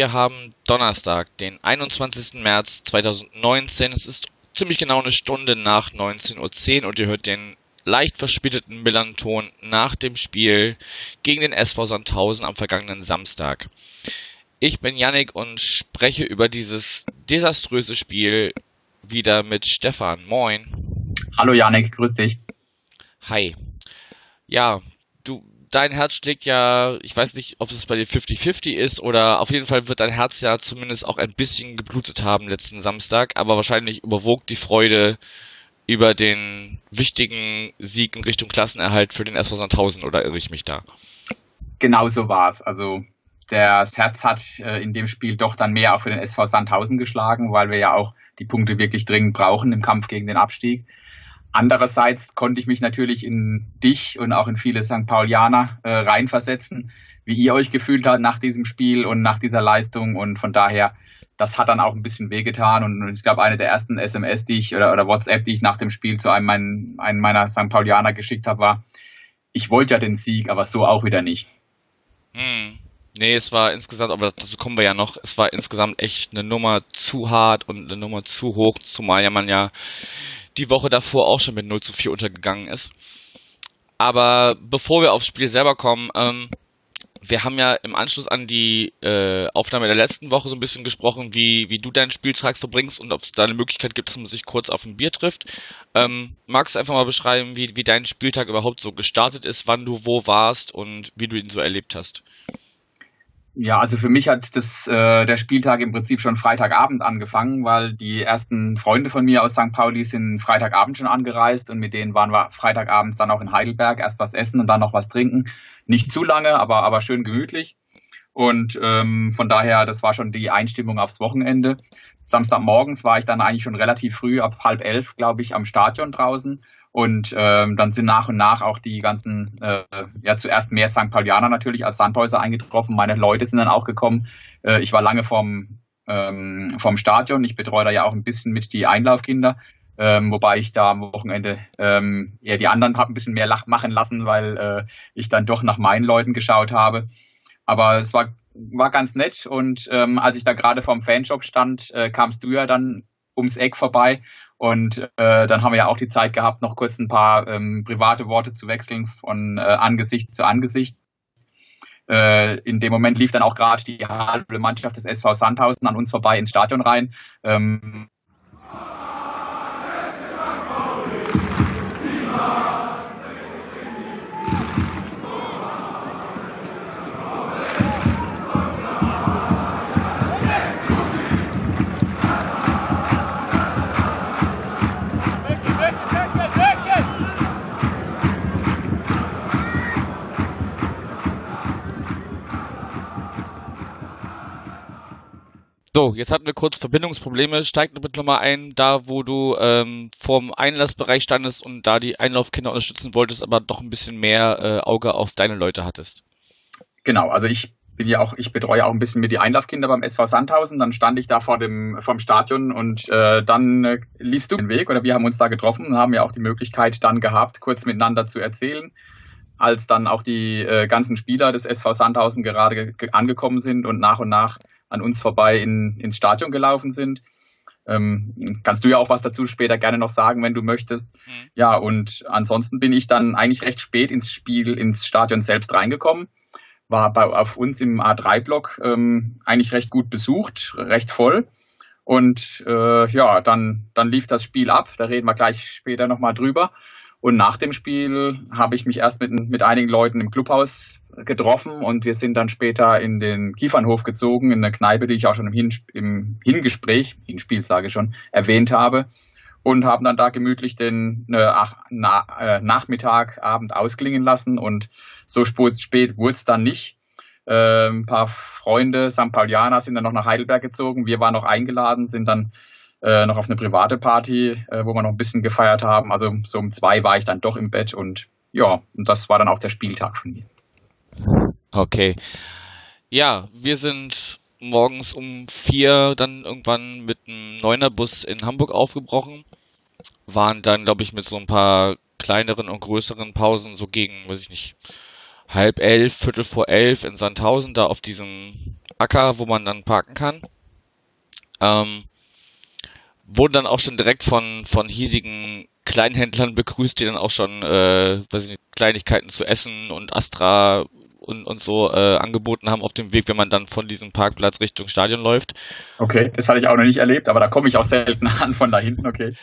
wir haben Donnerstag, den 21. März 2019. Es ist ziemlich genau eine Stunde nach 19.10 Uhr und ihr hört den leicht verspäteten Millanton nach dem Spiel gegen den SV Sandhausen am vergangenen Samstag. Ich bin Yannick und spreche über dieses desaströse Spiel wieder mit Stefan. Moin. Hallo Yannick, grüß dich. Hi. Ja, dein Herz schlägt ja, ich weiß nicht, ob es bei dir 50-50 ist oder auf jeden Fall wird dein Herz ja zumindest auch ein bisschen geblutet haben letzten Samstag, aber wahrscheinlich überwog die Freude über den wichtigen Sieg in Richtung Klassenerhalt für den SV Sandhausen oder irre ich mich da? Genau so war es. Also das Herz hat äh, in dem Spiel doch dann mehr auch für den SV Sandhausen geschlagen, weil wir ja auch die Punkte wirklich dringend brauchen im Kampf gegen den Abstieg. Andererseits konnte ich mich natürlich in dich und auch in viele St. Paulianer äh, reinversetzen, wie ihr euch gefühlt habt nach diesem Spiel und nach dieser Leistung. Und von daher das hat dann auch ein bisschen wehgetan. Und, ich glaube, eine der ersten SMS, die ich oder, oder WhatsApp, die ich nach dem Spiel zu einem, mein, einem meiner St. Paulianer geschickt habe, war, ich wollte ja den Sieg, aber so auch wieder nicht. Hm. Nee, es war insgesamt, aber dazu kommen wir ja noch, es war insgesamt echt eine Nummer zu hart und eine Nummer zu hoch, zumal ja man ja die Woche davor auch schon mit 0 zu 4 untergegangen ist. Aber bevor wir aufs Spiel selber kommen, ähm, wir haben ja im Anschluss an die äh, Aufnahme der letzten Woche so ein bisschen gesprochen, wie, wie du deinen Spieltag verbringst und ob es da eine Möglichkeit gibt, dass man sich kurz auf ein Bier trifft. Ähm, magst du einfach mal beschreiben, wie, wie dein Spieltag überhaupt so gestartet ist, wann du wo warst und wie du ihn so erlebt hast? Ja, also für mich hat das, äh, der Spieltag im Prinzip schon Freitagabend angefangen, weil die ersten Freunde von mir aus St. Pauli sind Freitagabend schon angereist und mit denen waren wir Freitagabends dann auch in Heidelberg erst was essen und dann noch was trinken. Nicht zu lange, aber, aber schön gemütlich. Und ähm, von daher, das war schon die Einstimmung aufs Wochenende. Samstagmorgens war ich dann eigentlich schon relativ früh, ab halb elf, glaube ich, am Stadion draußen. Und ähm, dann sind nach und nach auch die ganzen, äh, ja zuerst mehr St. Paulianer natürlich als Sandhäuser eingetroffen. Meine Leute sind dann auch gekommen. Äh, ich war lange vom, ähm, vom Stadion. Ich betreue da ja auch ein bisschen mit die Einlaufkinder. Ähm, wobei ich da am Wochenende ähm, ja die anderen habe ein bisschen mehr lach machen lassen, weil äh, ich dann doch nach meinen Leuten geschaut habe. Aber es war, war ganz nett und ähm, als ich da gerade vorm Fanshop stand, äh, kamst du ja dann ums Eck vorbei und äh, dann haben wir ja auch die Zeit gehabt, noch kurz ein paar ähm, private Worte zu wechseln von äh, Angesicht zu Angesicht. Äh, in dem Moment lief dann auch gerade die halbe Mannschaft des SV Sandhausen an uns vorbei ins Stadion rein. Ähm, So, jetzt hatten wir kurz Verbindungsprobleme. Steig bitte nochmal ein, da wo du ähm, vorm Einlassbereich standest und da die Einlaufkinder unterstützen wolltest, aber doch ein bisschen mehr äh, Auge auf deine Leute hattest. Genau, also ich bin ja auch, ich betreue auch ein bisschen mit die Einlaufkinder beim SV Sandhausen. Dann stand ich da vor dem vom Stadion und äh, dann äh, liefst du den Weg oder wir haben uns da getroffen und haben ja auch die Möglichkeit dann gehabt, kurz miteinander zu erzählen als dann auch die äh, ganzen Spieler des SV Sandhausen gerade angekommen sind und nach und nach an uns vorbei in, ins Stadion gelaufen sind. Ähm, kannst du ja auch was dazu später gerne noch sagen, wenn du möchtest. Mhm. Ja, und ansonsten bin ich dann eigentlich recht spät ins Spiel, ins Stadion selbst reingekommen. War bei, auf uns im A3-Block ähm, eigentlich recht gut besucht, recht voll. Und äh, ja, dann, dann lief das Spiel ab. Da reden wir gleich später nochmal drüber. Und nach dem Spiel habe ich mich erst mit, mit einigen Leuten im Clubhaus getroffen und wir sind dann später in den Kiefernhof gezogen, in eine Kneipe, die ich auch schon im, Hin im Hingespräch, Hinspiel sage ich schon, erwähnt habe und haben dann da gemütlich den äh, na, äh, Nachmittag, Abend ausklingen lassen und so spät, spät wurde es dann nicht. Äh, ein paar Freunde, St. Paulianer, sind dann noch nach Heidelberg gezogen. Wir waren noch eingeladen, sind dann äh, noch auf eine private Party, äh, wo wir noch ein bisschen gefeiert haben. Also so um zwei war ich dann doch im Bett und ja, und das war dann auch der Spieltag von mir. Okay. Ja, wir sind morgens um vier dann irgendwann mit einem Neunerbus in Hamburg aufgebrochen. Waren dann, glaube ich, mit so ein paar kleineren und größeren Pausen so gegen, weiß ich nicht, halb elf, viertel vor elf in Sandhausen da auf diesem Acker, wo man dann parken kann. Ähm, wurden dann auch schon direkt von, von hiesigen Kleinhändlern begrüßt, die dann auch schon, äh, weiß ich nicht, Kleinigkeiten zu essen und Astra und, und so äh, angeboten haben auf dem Weg, wenn man dann von diesem Parkplatz Richtung Stadion läuft. Okay, das hatte ich auch noch nicht erlebt, aber da komme ich auch selten an von da hinten, okay.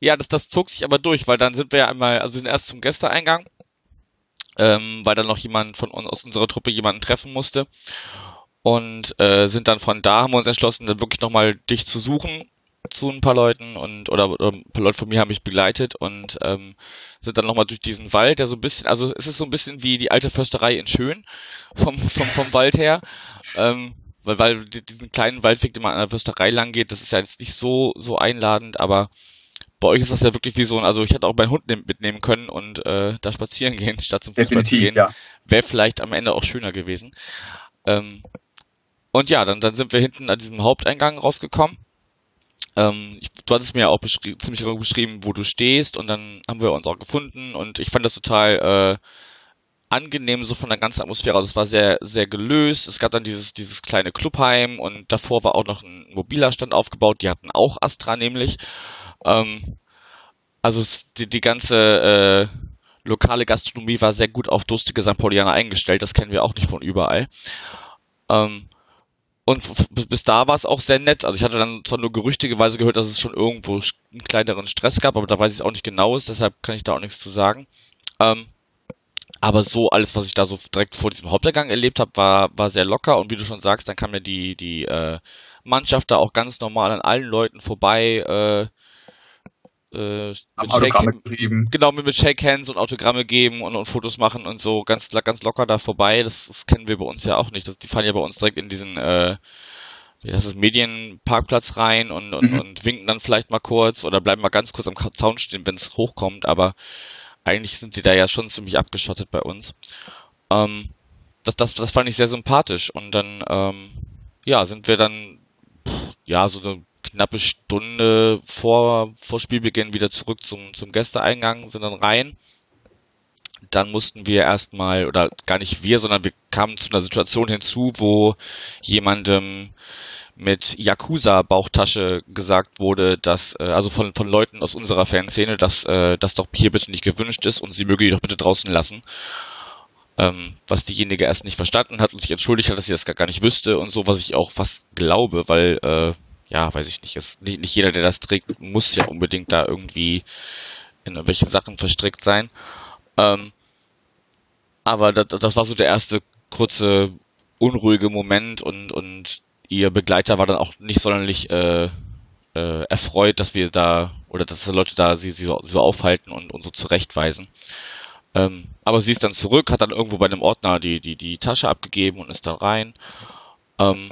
Ja, das, das zog sich aber durch, weil dann sind wir ja einmal, also wir sind erst zum Gästeeingang, ähm, weil dann noch jemand von uns aus unserer Truppe jemanden treffen musste und äh, sind dann von da, haben wir uns entschlossen, dann wirklich nochmal dich zu suchen zu ein paar Leuten und oder, oder ein paar Leute von mir haben mich begleitet und ähm, sind dann nochmal durch diesen Wald, der so ein bisschen, also es ist so ein bisschen wie die alte Försterei in Schön vom, vom, vom Wald her. Ähm, weil, weil diesen kleinen Waldweg, den man an der Försterei lang geht, das ist ja jetzt nicht so, so einladend, aber bei euch ist das ja wirklich wie so ein, also ich hätte auch meinen Hund mitnehmen können und äh, da spazieren gehen, statt zum Fußball zu gehen. Ja. Wäre vielleicht am Ende auch schöner gewesen. Ähm, und ja, dann, dann sind wir hinten an diesem Haupteingang rausgekommen ähm, ich, du hattest mir ja auch ziemlich genau beschrieben, wo du stehst und dann haben wir uns auch gefunden und ich fand das total äh, angenehm so von der ganzen Atmosphäre. Also es war sehr, sehr gelöst. Es gab dann dieses, dieses kleine Clubheim und davor war auch noch ein mobiler Stand aufgebaut. Die hatten auch Astra nämlich. Ähm, also die, die ganze äh, lokale Gastronomie war sehr gut auf durstige St. Paulianer eingestellt. Das kennen wir auch nicht von überall. Ähm, und bis da war es auch sehr nett. Also ich hatte dann zwar nur gerüchtigerweise gehört, dass es schon irgendwo einen kleineren Stress gab, aber da weiß ich auch nicht genau ist, deshalb kann ich da auch nichts zu sagen. Ähm, aber so alles, was ich da so direkt vor diesem Haupteingang erlebt habe, war, war sehr locker und wie du schon sagst, dann kam ja die, die äh, Mannschaft da auch ganz normal an allen Leuten vorbei, äh, äh, mit Autogramme Shake, geben. Genau, mit, mit Shake Hands und Autogramme geben und, und Fotos machen und so ganz, ganz locker da vorbei. Das, das kennen wir bei uns ja auch nicht. Das, die fahren ja bei uns direkt in diesen äh, das, Medienparkplatz rein und, und, mhm. und winken dann vielleicht mal kurz oder bleiben mal ganz kurz am Zaun stehen, wenn es hochkommt, aber eigentlich sind die da ja schon ziemlich abgeschottet bei uns. Ähm, das, das, das fand ich sehr sympathisch und dann, ähm, ja, sind wir dann, ja, so eine knappe Stunde vor, vor Spielbeginn wieder zurück zum, zum Gästeeingang, sind dann rein. Dann mussten wir erstmal, oder gar nicht wir, sondern wir kamen zu einer Situation hinzu, wo jemandem mit Yakuza-Bauchtasche gesagt wurde, dass, äh, also von, von Leuten aus unserer Fanszene, dass äh, das doch hier bitte nicht gewünscht ist und sie möge die doch bitte draußen lassen. Ähm, was diejenige erst nicht verstanden hat und sich entschuldigt hat, dass sie das gar, gar nicht wüsste und so, was ich auch fast glaube, weil äh, ja, weiß ich nicht, ist nicht, nicht jeder, der das trägt, muss ja unbedingt da irgendwie in irgendwelche Sachen verstrickt sein. Ähm, aber das, das war so der erste kurze unruhige Moment und, und ihr Begleiter war dann auch nicht sonderlich äh, äh, erfreut, dass wir da oder dass die Leute da sie, sie so, so aufhalten und, und so zurechtweisen. Ähm, aber sie ist dann zurück, hat dann irgendwo bei einem Ordner die, die, die Tasche abgegeben und ist dann rein. Ähm,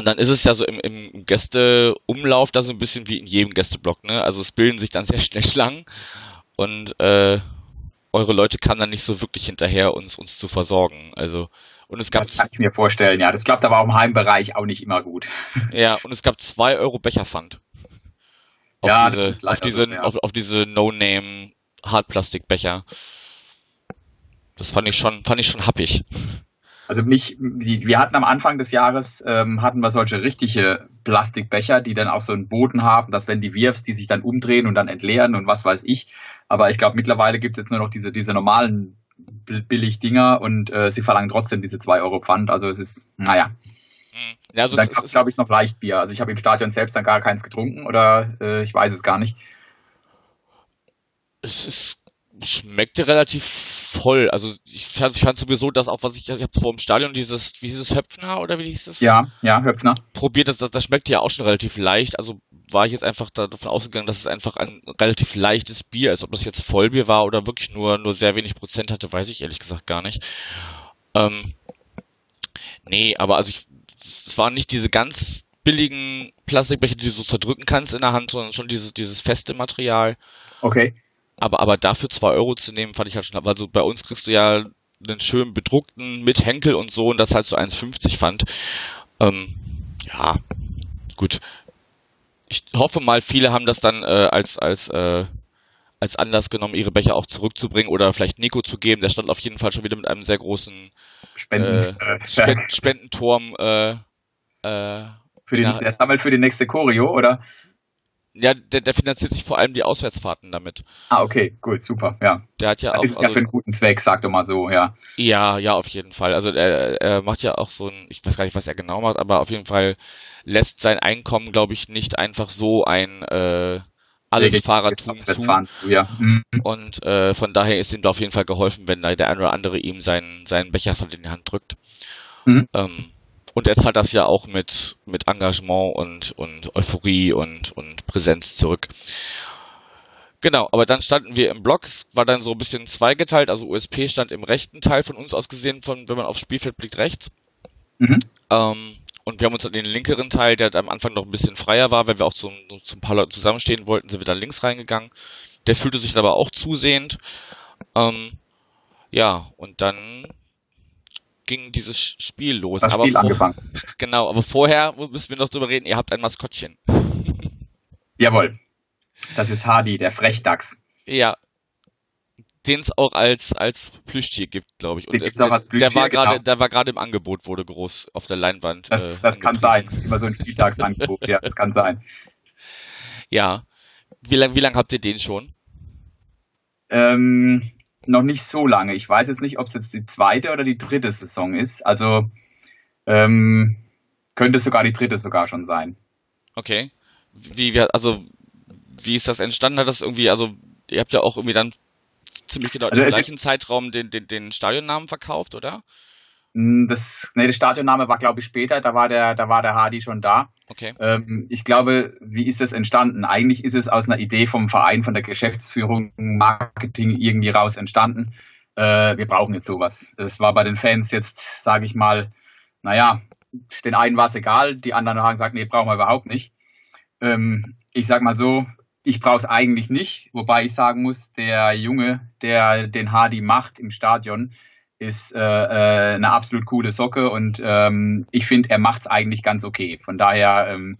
und dann ist es ja so im, im Gästeumlauf da so ein bisschen wie in jedem Gästeblock, ne? Also es bilden sich dann sehr schnell Schlangen und äh, eure Leute kamen dann nicht so wirklich hinterher, uns, uns zu versorgen. Also und es gab das kann ich mir vorstellen, ja. Das klappt aber auch im Heimbereich auch nicht immer gut. Ja, und es gab zwei Euro Becherpfand. Auf ja, diese, das ist auf diese, so, ja. auf, auf diese No-Name Hartplastikbecher. Das fand ich schon, fand ich schon happig. Also nicht, die, wir hatten am Anfang des Jahres, ähm, hatten wir solche richtige Plastikbecher, die dann auch so einen Boden haben, dass wenn die wirfst, die sich dann umdrehen und dann entleeren und was weiß ich. Aber ich glaube, mittlerweile gibt es nur noch diese, diese normalen Billig-Dinger und äh, sie verlangen trotzdem diese 2 Euro Pfand. Also es ist, naja. Hm. Ja, also dann gab es, glaube ich, noch Leichtbier. Also ich habe im Stadion selbst dann gar keins getrunken oder äh, ich weiß es gar nicht. Es ist schmeckte relativ voll. Also ich fand, ich fand sowieso das auch, was ich, ich habe vor dem Stadion dieses, wie hieß es, Höpfner oder wie hieß es? Ja, ja, Höpfner. Probiert, das, das, das schmeckt ja auch schon relativ leicht. Also war ich jetzt einfach davon ausgegangen, dass es einfach ein relativ leichtes Bier ist. Ob das jetzt Vollbier war oder wirklich nur, nur sehr wenig Prozent hatte, weiß ich ehrlich gesagt gar nicht. Ähm, nee, aber also ich, es waren nicht diese ganz billigen Plastikbecher, die du so zerdrücken kannst in der Hand, sondern schon dieses, dieses feste Material. Okay. Aber, aber dafür zwei Euro zu nehmen, fand ich halt schon, also bei uns kriegst du ja einen schönen bedruckten mit Henkel und so und das halt so 1,50 fand. Ähm, ja, gut. Ich hoffe mal, viele haben das dann äh, als, als, äh, als Anlass genommen, ihre Becher auch zurückzubringen oder vielleicht Nico zu geben. Der stand auf jeden Fall schon wieder mit einem sehr großen Spenden, äh, Spend Spendenturm. Äh, äh, für den, ja. Der sammelt für die nächste Choreo, oder? Ja, der, der finanziert sich vor allem die Auswärtsfahrten damit. Ah, okay, gut, super, ja. Der hat ja Dann auch. ist es ja also- für einen guten Zweck, sag doch mal so, ja. Ja, ja, auf jeden Fall. Also er, er macht ja auch so ein, ich weiß gar nicht, was er genau macht, aber auf jeden Fall lässt sein Einkommen, glaube ich, nicht einfach so ein äh, alles Fahrertum zu. Ja. Mhm. Und äh, von daher ist ihm da auf jeden Fall geholfen, wenn da der ein oder andere ihm seinen, seinen Becher von in die Hand drückt. Mhm. Ähm, und er zahlt das ja auch mit, mit Engagement und, und Euphorie und, und Präsenz zurück. Genau, aber dann standen wir im Block, es war dann so ein bisschen zweigeteilt, also USP stand im rechten Teil von uns aus gesehen, von, wenn man aufs Spielfeld blickt, rechts. Mhm. Ähm, und wir haben uns dann den linkeren Teil, der am Anfang noch ein bisschen freier war, weil wir auch zum, zum ein paar Leuten zusammenstehen wollten, sind wir dann links reingegangen. Der fühlte sich aber auch zusehend. Ähm, ja, und dann ging dieses Spiel los. Das aber Spiel vor- angefangen. Genau, aber vorher müssen wir noch drüber reden, ihr habt ein Maskottchen. Jawohl. Das ist Hardy, der Frechdachs. Ja. Den es auch als, als Plüschtier gibt, glaube ich. Den äh, gibt's auch als der war Plüschtier, gerade, genau. der war gerade im Angebot, wurde groß auf der Leinwand. Das, äh, das kann sein. Es gibt immer so ein Spieltagsangebot, ja, das kann sein. Ja. Wie lange wie lang habt ihr den schon? Ähm, noch nicht so lange. Ich weiß jetzt nicht, ob es jetzt die zweite oder die dritte Saison ist. Also ähm, könnte sogar die dritte sogar schon sein. Okay. Wie, also, wie ist das entstanden? Hat das irgendwie, also, ihr habt ja auch irgendwie dann ziemlich genau Also im es gleichen Zeitraum den, den, den Stadionnamen verkauft, oder? Hm, Das, nee, der Stadionname war, glaube ich, später. Da war der, da war der Hardy schon da. Okay. Ähm, ich glaube, wie ist das entstanden? Eigentlich ist es aus einer Idee vom Verein, von der Geschäftsführung, Marketing irgendwie raus entstanden. Äh, wir brauchen jetzt sowas. Es war bei den Fans jetzt, sage ich mal, naja, den einen war es egal, die anderen haben gesagt, nee, brauchen wir überhaupt nicht. Ähm, ich sag mal so, ich brauche es eigentlich nicht, wobei ich sagen muss, der Junge, der den Hardy macht im Stadion, ist äh, äh, eine absolut coole Socke und ähm, ich finde, er macht es eigentlich ganz okay. Von daher, ähm,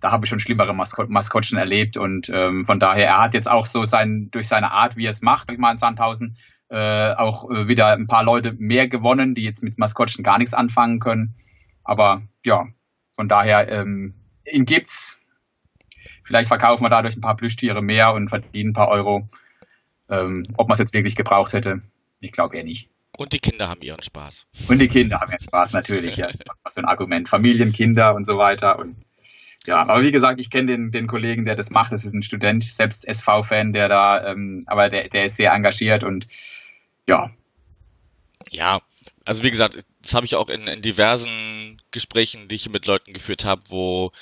da habe ich schon schlimmere Maskott Maskottchen erlebt und ähm, von daher, er hat jetzt auch so sein, durch seine Art, wie er es macht, ich mal in Sandhausen, äh, auch äh, wieder ein paar Leute mehr gewonnen, die jetzt mit Maskottchen gar nichts anfangen können. Aber ja, von daher, ähm, ihn gibt's. Vielleicht verkaufen wir dadurch ein paar Plüschtiere mehr und verdienen ein paar Euro. Ähm, ob man es jetzt wirklich gebraucht hätte, ich glaube eher nicht. Und die Kinder haben ihren Spaß. Und die Kinder haben ja Spaß, natürlich. Ja. Das ist auch so ein Argument. Familien, Kinder und so weiter. Und ja, aber wie gesagt, ich kenne den, den Kollegen, der das macht. Das ist ein Student, selbst SV-Fan, der da, ähm, aber der, der ist sehr engagiert und ja, Ja, also wie gesagt, das habe ich auch in, in diversen Gesprächen, die ich mit Leuten geführt habe, wo,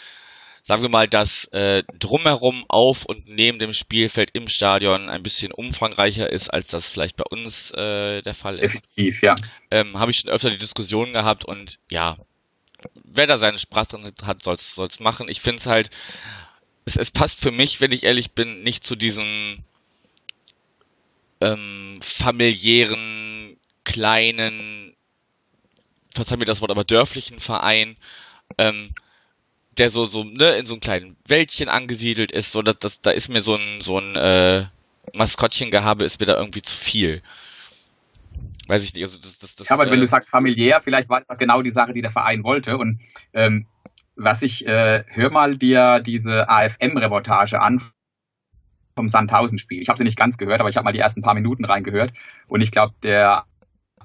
sagen wir mal, das äh, drumherum auf und neben dem Spielfeld im Stadion ein bisschen umfangreicher ist, als das vielleicht bei uns äh, der Fall ist. effektiv, ja. ähm, habe ich schon öfter die Diskussion gehabt und ja, wer da seinen Spaß drin hat, soll's soll's machen. Ich finde es halt, es, es passt für mich, wenn ich ehrlich bin, nicht zu diesem ähm, familiären, kleinen, verzeih mir das Wort, aber dörflichen Verein, ähm, der so, so, ne, in so einem kleinen Wäldchen angesiedelt ist, so, dass, das, da ist mir so ein, so ein, äh, Maskottchengehabe ist mir da irgendwie zu viel. Weiß ich nicht, also das, das, das, Ja, aber wenn äh, du sagst familiär, vielleicht war das auch genau die Sache, die der Verein wollte. Und ähm, was ich, äh, hör mal dir diese AFM-Reportage an vom Sandhausen-Spiel. Ich habe sie nicht ganz gehört, aber ich habe mal die ersten paar Minuten reingehört. Und ich glaube, der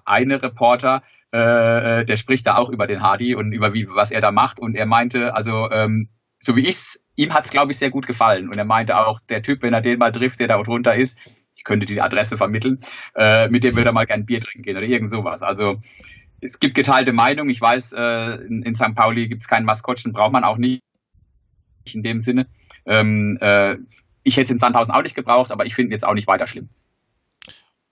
eine Reporter, äh, äh, der spricht da auch über den Hardy und über wie was er da macht. Und er meinte, also ähm, so wie ich's, ihm hat's glaube ich sehr gut gefallen. Und er meinte auch, der Typ, wenn er den mal trifft, der da drunter ist, ich könnte die Adresse vermitteln, äh, mit dem würde er mal gern Bier trinken gehen oder irgend sowas. Also es gibt geteilte Meinung. Ich weiß, äh, in, in St. Pauli gibt's keinen Maskottchen, braucht man auch nicht in dem Sinne. Ähm, äh, ich hätte es in Sandhausen auch nicht gebraucht, aber ich finde jetzt auch nicht weiter schlimm.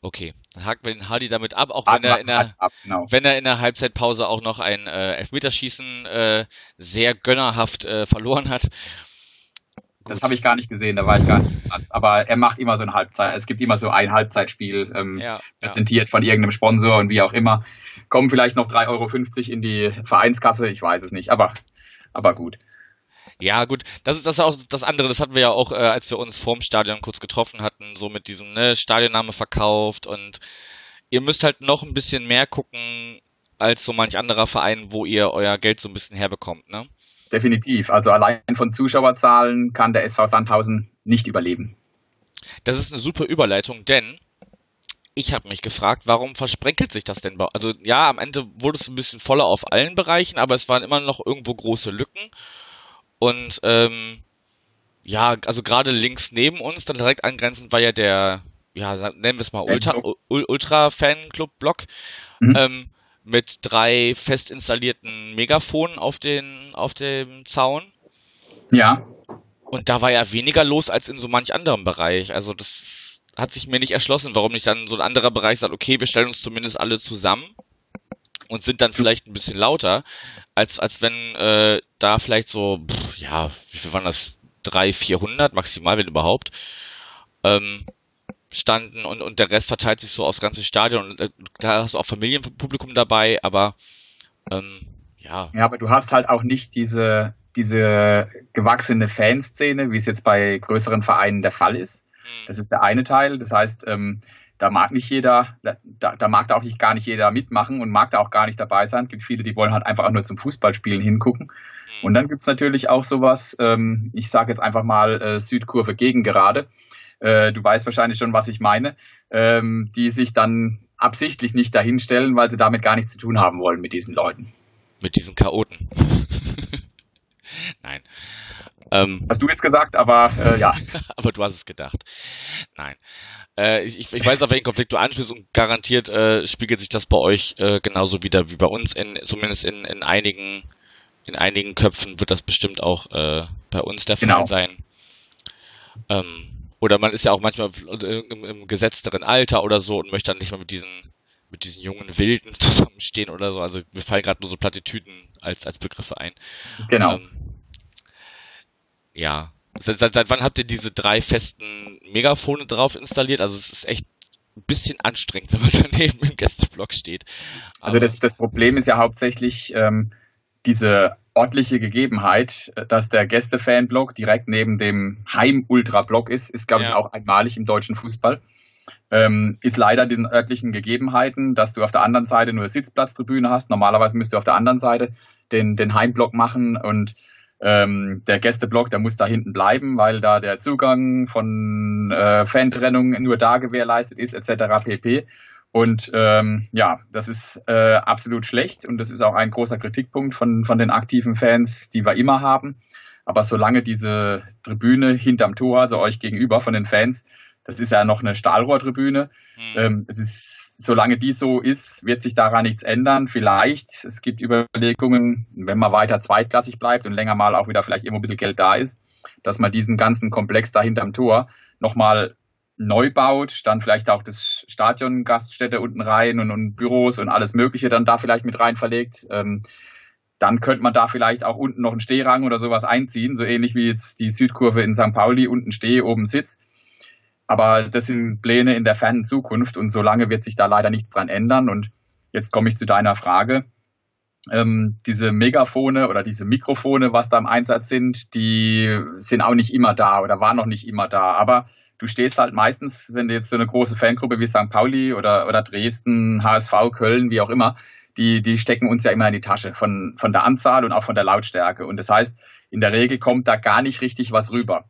Okay, dann haken wir den Hardy damit ab, auch wenn er in der, ab, genau. wenn er in der Halbzeitpause auch noch ein äh, Elfmeterschießen äh, sehr gönnerhaft äh, verloren hat. Das habe ich gar nicht gesehen, da war ich gar nicht im Platz. Aber er macht immer so ein Halbzeit. Es gibt immer so ein Halbzeitspiel ähm, ja, präsentiert ja. von irgendeinem Sponsor und wie auch immer. Kommen vielleicht noch 3,50 Euro in die Vereinskasse, ich weiß es nicht, aber, aber gut. Ja, gut, das ist das auch das andere, das hatten wir ja auch, äh, als wir uns vorm Stadion kurz getroffen hatten, so mit diesem ne, Stadionname verkauft und ihr müsst halt noch ein bisschen mehr gucken als so manch anderer Verein, wo ihr euer Geld so ein bisschen herbekommt, ne? Definitiv. Also allein von Zuschauerzahlen kann der SV Sandhausen nicht überleben. Das ist eine super Überleitung, denn ich habe mich gefragt, warum versprenkelt sich das denn? Also ja, am Ende wurde es ein bisschen voller auf allen Bereichen, aber es waren immer noch irgendwo große Lücken. Und ähm, ja, also gerade links neben uns, dann direkt angrenzend war ja der, ja, nennen wir es mal Ultra, Ultra. Mhm. Ähm, mit drei fest installierten Megafonen auf, den, auf dem Zaun. Ja. Und da war ja weniger los als in so manch anderem Bereich. Also das hat sich mir nicht erschlossen, warum nicht dann so ein anderer Bereich sagt, okay, wir stellen uns zumindest alle zusammen und sind dann vielleicht ein bisschen lauter, als, als wenn äh, da vielleicht so, pff, ja, wie viel waren das? Drei, vierhundert maximal, wenn überhaupt. Ähm, standen und, und der Rest verteilt sich so aufs ganze Stadion. Und äh, da hast du auch Familienpublikum dabei, aber ähm, ja. Ja, aber du hast halt auch nicht diese, diese gewachsene Fanszene, wie es jetzt bei größeren Vereinen der Fall ist. Hm. Das ist der eine Teil. Das heißt, ähm, da mag nicht jeder, da, da mag da auch nicht gar nicht jeder mitmachen und mag da auch gar nicht dabei sein. Es gibt viele, die wollen halt einfach auch nur zum Fußballspielen hingucken. Hm. Und dann gibt's natürlich auch sowas, ähm, ich sage jetzt einfach mal äh, Südkurve gegen gerade äh, du weißt wahrscheinlich schon, was ich meine, ähm, die sich dann absichtlich nicht dahinstellen, weil sie damit gar nichts zu tun haben wollen mit diesen Leuten. Mit diesen Chaoten. Nein. Ähm, hast du jetzt gesagt, aber äh, ja. aber du hast es gedacht. Nein. Äh, ich, ich weiß, auf welchen Konflikt du anspielst und garantiert äh, spiegelt sich das bei euch äh, genauso wieder wie bei uns. In, zumindest in, in einigen in einigen Köpfen wird das bestimmt auch äh, bei uns der Fall genau. sein. Ähm, oder man ist ja auch manchmal im, im gesetzteren Alter oder so und möchte dann nicht mehr mit diesen mit diesen jungen Wilden zusammenstehen oder so. Also mir fallen gerade nur so Plattitüden als, als Begriffe ein. Genau. Ähm, ja. Seit, seit, seit wann habt ihr diese drei festen Megafone drauf installiert? Also es ist echt ein bisschen anstrengend, wenn man daneben im Gästeblock steht. Aber also das, das Problem ist ja hauptsächlich ähm, diese örtliche Gegebenheit, dass der Gäste-Fanblock direkt neben dem Heim-Ultra-Block ist, ist, glaube ja. ich, auch einmalig im deutschen Fußball. Ähm, ist leider den örtlichen Gegebenheiten, dass du auf der anderen Seite nur Sitzplatztribüne hast. Normalerweise müsst du auf der anderen Seite den, den Heimblock machen und ähm, der Gästeblock, der muss da hinten bleiben, weil da der Zugang von äh, Fantrennung nur da gewährleistet ist, etc. pp. Und ähm, ja, das ist äh, absolut schlecht und das ist auch ein großer Kritikpunkt von, von den aktiven Fans, die wir immer haben. Aber solange diese Tribüne hinterm Tor, also euch gegenüber von den Fans, das ist ja noch eine Stahlrohrtribüne. Mhm. Es ist, solange die so ist, wird sich daran nichts ändern. Vielleicht, es gibt Überlegungen, wenn man weiter zweitklassig bleibt und länger mal auch wieder vielleicht immer ein bisschen Geld da ist, dass man diesen ganzen Komplex da hinterm Tor nochmal neu baut, dann vielleicht auch das Stadion, Gaststätte unten rein und, und Büros und alles Mögliche dann da vielleicht mit rein verlegt. Ähm, dann könnte man da vielleicht auch unten noch einen Stehrang oder sowas einziehen, so ähnlich wie jetzt die Südkurve in St. Pauli, unten Steh, oben Sitz. Aber das sind Pläne in der fernen Zukunft und solange wird sich da leider nichts dran ändern. Und jetzt komme ich zu deiner Frage. Ähm, diese Megafone oder diese Mikrofone, was da im Einsatz sind, die sind auch nicht immer da oder waren noch nicht immer da. Aber du stehst halt meistens, wenn du jetzt so eine große Fangruppe wie St. Pauli oder, oder Dresden, HSV, Köln, wie auch immer, die, die stecken uns ja immer in die Tasche von, von der Anzahl und auch von der Lautstärke. Und das heißt, in der Regel kommt da gar nicht richtig was rüber.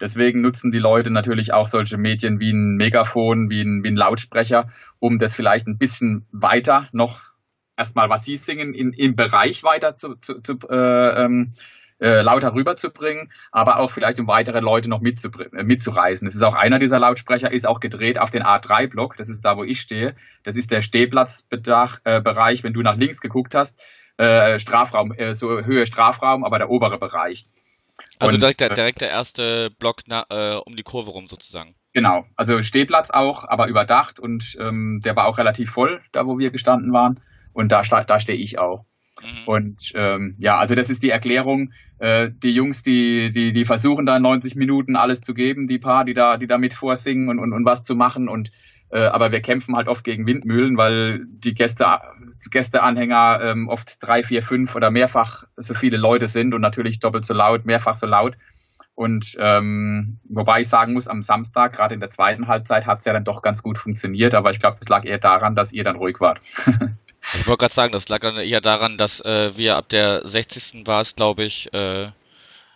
Deswegen nutzen die Leute natürlich auch solche Medien wie ein Megafon, wie ein, wie ein Lautsprecher, um das vielleicht ein bisschen weiter noch erstmal, was sie singen, in, im Bereich weiter zu, zu, zu äh, ähm, äh, lauter rüberzubringen, aber auch vielleicht um weitere Leute noch äh, mitzureisen. Das ist auch einer dieser Lautsprecher, ist auch gedreht auf den A3-Block. Das ist da, wo ich stehe. Das ist der Stehplatzbereich, äh, wenn du nach links geguckt hast. Äh, Strafraum, äh, so Höhe Strafraum, aber der obere Bereich. Also Und, direkt, der, äh, direkt der erste Block na, äh, um die Kurve rum sozusagen. Genau, also Stehplatz auch, aber überdacht und ähm, der war auch relativ voll, da wo wir gestanden waren. Und da, da stehe ich auch. Mhm. Und ähm, ja, also das ist die Erklärung. Äh, die Jungs, die, die, die versuchen da 90 Minuten alles zu geben, die paar, die da, die da mit vorsingen und, und, und was zu machen. Und aber wir kämpfen halt oft gegen Windmühlen, weil die Gäste, Gästeanhänger ähm, oft drei, vier, fünf oder mehrfach so viele Leute sind und natürlich doppelt so laut, mehrfach so laut. Und ähm, wobei ich sagen muss, am Samstag, gerade in der zweiten Halbzeit, hat es ja dann doch ganz gut funktioniert, aber ich glaube, es lag eher daran, dass ihr dann ruhig wart. ich wollte gerade sagen, das lag dann eher daran, dass äh, wir ab der 60. war es, glaube ich, äh,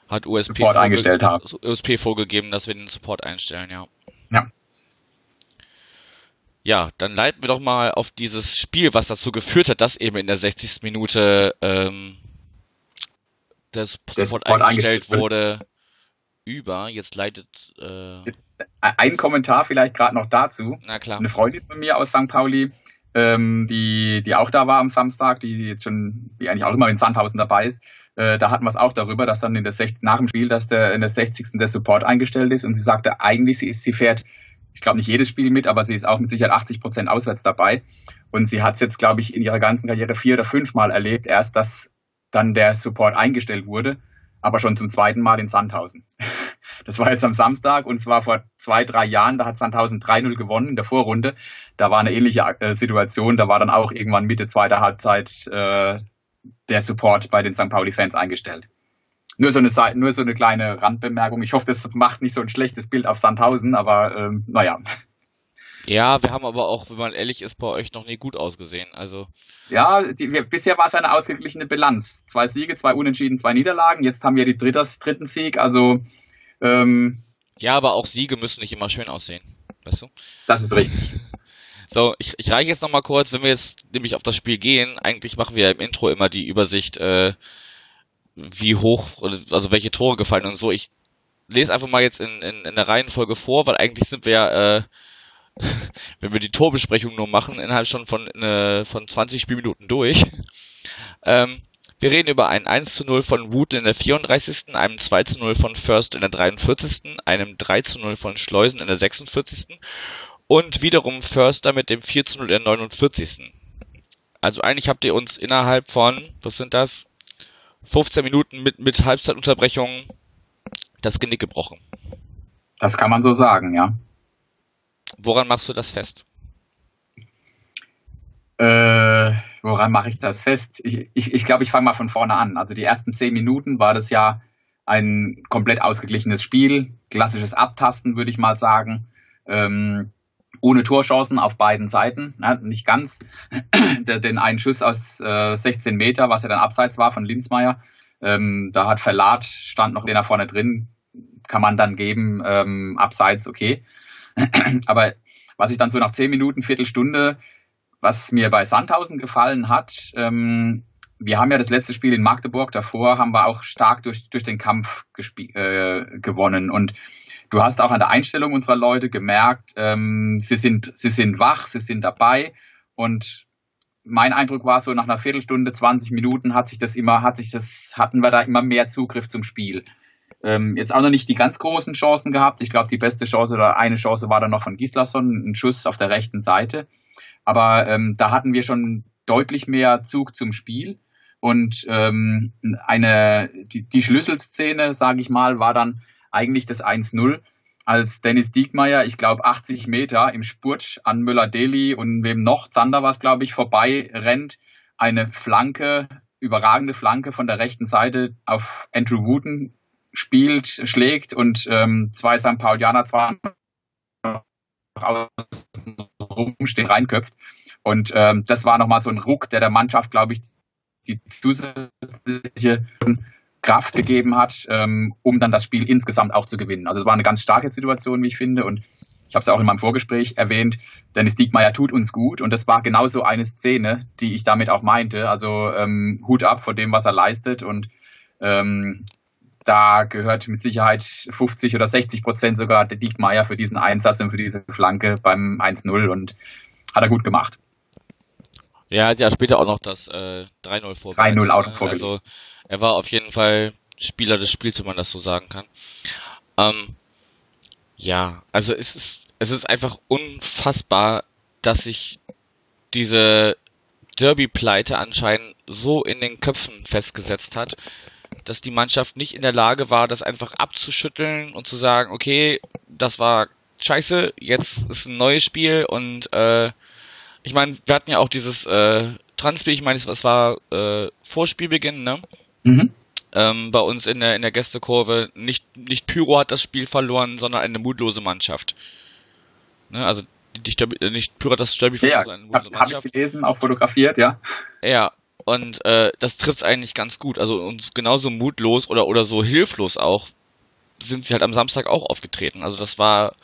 hat USP, Support eingestellt haben. USP vorgegeben, dass wir den Support einstellen, ja. Ja. Ja, dann leiten wir doch mal auf dieses Spiel, was dazu geführt hat, dass eben in der 60. Minute ähm, der Support eingestellt wurde über. Jetzt leitet. Äh Ein Kommentar vielleicht gerade noch dazu. Na klar. Eine Freundin von mir aus St. Pauli, ähm, die, die auch da war am Samstag, die jetzt schon, die eigentlich auch immer in Sandhausen dabei ist, äh, da hatten wir es auch darüber, dass dann in der 60, nach dem Spiel, dass der in der 60. der Support eingestellt ist und sie sagte, eigentlich sie ist, sie fährt, ich glaube nicht jedes Spiel mit, aber sie ist auch mit Sicherheit 80 Prozent auswärts dabei. Und sie hat es jetzt, glaube ich, in ihrer ganzen Karriere vier oder fünf Mal erlebt, erst dass dann der Support eingestellt wurde aber schon zum zweiten Mal in Sandhausen. Das war jetzt am Samstag und zwar vor zwei, drei Jahren, da hat Sandhausen 3-0 gewonnen in der Vorrunde. Da war eine ähnliche äh, Situation, da war dann auch irgendwann Mitte zweiter Halbzeit äh, der Support bei den St. Pauli-Fans eingestellt. Nur so, eine, nur so eine kleine Randbemerkung. Ich hoffe, das macht nicht so ein schlechtes Bild auf Sandhausen, aber ähm, naja. Ja, wir haben aber auch, wenn man ehrlich ist, bei euch noch nie gut ausgesehen. Also ja, die, wir, bisher war es eine ausgeglichene Bilanz. Zwei Siege, zwei Unentschieden, zwei Niederlagen. Jetzt haben wir die drittes, dritten Sieg. Also ähm, ja, aber auch Siege müssen nicht immer schön aussehen, weißt du? Das ist richtig. So, ich, ich reiche jetzt nochmal kurz, wenn wir jetzt nämlich auf das Spiel gehen. Eigentlich machen wir im Intro immer die Übersicht, äh, wie hoch, also welche Tore gefallen und so. Ich lese einfach mal jetzt in, in, in der Reihenfolge vor, weil eigentlich sind wir äh, wenn wir die Torbesprechung nur machen, innerhalb schon von, äh, von 20 Spielminuten durch. Ähm, wir reden über ein 1 zu 0 von Wood in der 34., einem 2 zu 0 von First in der 43., einem 3 zu 0 von Schleusen in der 46. und wiederum Förster mit dem 4 zu 0 in der 49. Also eigentlich habt ihr uns innerhalb von, was sind das? 15 Minuten mit, mit Halbzeitunterbrechung das Genick gebrochen. Das kann man so sagen, ja. Woran machst du das fest? Äh, woran mache ich das fest? Ich glaube, ich, ich, glaub, ich fange mal von vorne an. Also die ersten zehn Minuten war das ja ein komplett ausgeglichenes Spiel, klassisches Abtasten, würde ich mal sagen. Ähm, ohne Torchancen auf beiden Seiten, ja, nicht ganz. Den einen Schuss aus äh, 16 Meter, was ja dann abseits war von Linsmeier, ähm, da hat Verlat, stand noch den da vorne drin, kann man dann geben, ähm, abseits, okay. Aber was ich dann so nach zehn Minuten, Viertelstunde, was mir bei Sandhausen gefallen hat, ähm, wir haben ja das letzte Spiel in Magdeburg, davor haben wir auch stark durch, durch den Kampf äh, gewonnen. Und du hast auch an der Einstellung unserer Leute gemerkt, ähm, sie, sind, sie sind wach, sie sind dabei. Und mein Eindruck war so, nach einer Viertelstunde, 20 Minuten hat sich das immer, hat sich das, hatten wir da immer mehr Zugriff zum Spiel. Ähm, jetzt auch noch nicht die ganz großen Chancen gehabt. Ich glaube, die beste Chance oder eine Chance war dann noch von Gislason, ein Schuss auf der rechten Seite. Aber ähm, da hatten wir schon deutlich mehr Zug zum Spiel. Und ähm, eine die, die Schlüsselszene, sage ich mal, war dann eigentlich das 1-0, als Dennis Diekmeyer, ich glaube 80 Meter im Spurt an Müller-Deli und wem noch, Zander war es, glaube ich, vorbei rennt, eine Flanke, überragende Flanke von der rechten Seite auf Andrew Wooten spielt, schlägt und ähm, zwei St. Paulianer zwar rumstehen, reinköpft. Und ähm, das war nochmal so ein Ruck, der der Mannschaft, glaube ich, die zusätzliche Kraft gegeben hat, ähm, um dann das Spiel insgesamt auch zu gewinnen. Also es war eine ganz starke Situation, wie ich finde. Und ich habe es auch in meinem Vorgespräch erwähnt, Dennis Diekmeyer tut uns gut. Und das war genauso eine Szene, die ich damit auch meinte. Also ähm, Hut ab vor dem, was er leistet. Und ähm, da gehört mit Sicherheit 50 oder 60 Prozent sogar der Diekmeyer für diesen Einsatz und für diese Flanke beim 1-0 und hat er gut gemacht. Ja, er hat ja später auch noch das äh, 3-0 vorgelegt. 3-0 auch vorgelegt. Also er war auf jeden Fall Spieler des Spiels, wenn man das so sagen kann. Ähm, ja, also es ist, es ist einfach unfassbar, dass sich diese Derby-Pleite anscheinend so in den Köpfen festgesetzt hat, dass die Mannschaft nicht in der Lage war, das einfach abzuschütteln und zu sagen, okay, das war scheiße, jetzt ist ein neues Spiel und äh, ich meine, wir hatten ja auch dieses äh, Transspiel, ich meine, es war äh, Vorspielbeginn, ne? Mhm. Ähm, bei uns in der, in der Gästekurve. Nicht, nicht Pyro hat das Spiel verloren, sondern eine mutlose Mannschaft. Ne? Also nicht, nicht Pyro hat das Spiel verloren, ja, sondern eine Hab ich gelesen, auch fotografiert, ja. Ja, und äh, das trifft es eigentlich ganz gut. Also uns genauso mutlos oder, oder so hilflos auch sind sie halt am Samstag auch aufgetreten. Also das war.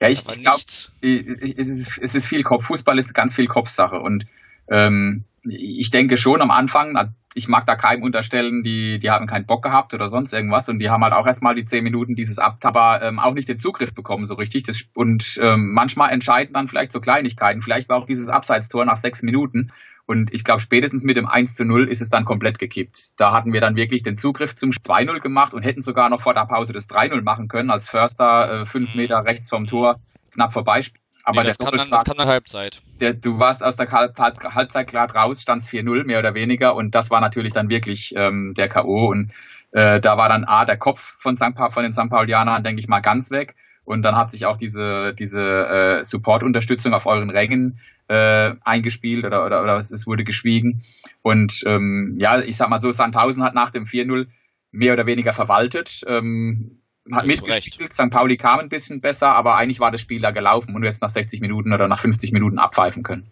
Ja, ich, ich glaube, es ist, es ist viel Kopf. Fußball ist ganz viel Kopfsache. Und ähm, ich denke schon am Anfang, ich mag da keinem unterstellen, die, die haben keinen Bock gehabt oder sonst irgendwas und die haben halt auch erstmal die zehn Minuten dieses Abt, aber ähm, auch nicht den Zugriff bekommen so richtig. Das, und ähm, manchmal entscheiden dann vielleicht so Kleinigkeiten. Vielleicht war auch dieses Abseitstor nach sechs Minuten und ich glaube, spätestens mit dem 1 zu 0 ist es dann komplett gekippt. Da hatten wir dann wirklich den Zugriff zum 2-0 gemacht und hätten sogar noch vor der Pause das 3-0 machen können, als Förster äh, fünf mhm. Meter rechts vom Tor knapp vorbei aber nee, der kam dann, Halbzeit. Der, du warst aus der Halbzeit, Halbzeit klar raus, stand es 4-0 mehr oder weniger und das war natürlich dann wirklich ähm, der K.O. und äh, da war dann A, der Kopf von, St. Pa von den St. Paulianern, denke ich mal, ganz weg. Und dann hat sich auch diese, diese äh, Support-Unterstützung auf euren Rängen äh, eingespielt oder, oder, oder es, es wurde geschwiegen. Und ähm, ja, ich sag mal so, Sandhausen hat nach dem 4-0 mehr oder weniger verwaltet. Ähm, hat mitgespielt, St. Pauli kam ein bisschen besser, aber eigentlich war das Spiel da gelaufen und du jetzt nach 60 Minuten oder nach 50 Minuten abpfeifen können.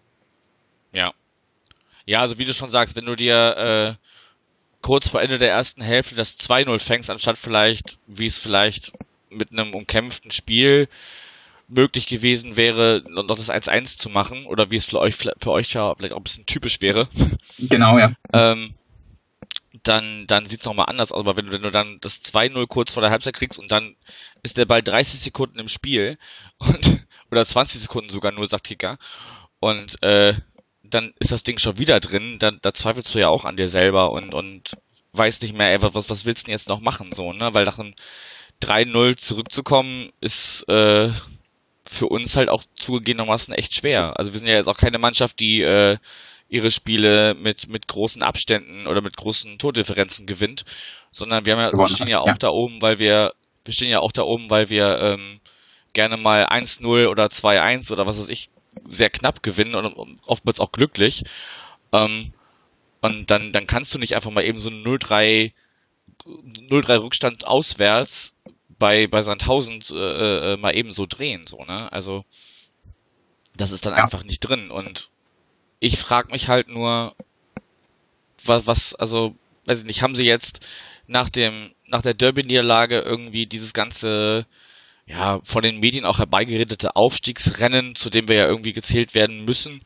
Ja. Ja, also wie du schon sagst, wenn du dir äh, kurz vor Ende der ersten Hälfte das 2-0 fängst, anstatt vielleicht, wie es vielleicht mit einem umkämpften Spiel möglich gewesen wäre, noch das 1-1 zu machen, oder wie es für euch, für euch ja vielleicht auch ein bisschen typisch wäre. Genau, ja. Ähm, dann, dann sieht es nochmal anders aus. Aber wenn du, wenn du dann das 2-0 kurz vor der Halbzeit kriegst und dann ist der Ball 30 Sekunden im Spiel und oder 20 Sekunden sogar nur, sagt Kicker. Und äh, dann ist das Ding schon wieder drin, dann da zweifelst du ja auch an dir selber und, und weißt nicht mehr, ey, was, was willst du denn jetzt noch machen, so, ne? Weil nach einem 3-0 zurückzukommen, ist äh, für uns halt auch zugegebenermaßen echt schwer. Also wir sind ja jetzt auch keine Mannschaft, die äh, ihre Spiele mit, mit großen Abständen oder mit großen Tordifferenzen gewinnt, sondern wir, haben ja, wir stehen ja auch ja. da oben, weil wir, wir stehen ja auch da oben, weil wir ähm, gerne mal 1-0 oder 2-1 oder was weiß ich sehr knapp gewinnen und oftmals auch glücklich. Ähm, und dann, dann kannst du nicht einfach mal eben so 0-3 0-3 Rückstand auswärts bei, bei Sandhausen äh, äh, mal eben so drehen, so, ne? Also, das ist dann ja. einfach nicht drin. Und ich frage mich halt nur, was, was, also, weiß ich nicht, haben sie jetzt nach dem, nach der Derby-Niederlage irgendwie dieses ganze, ja, von den Medien auch herbeigeredete Aufstiegsrennen, zu dem wir ja irgendwie gezählt werden müssen,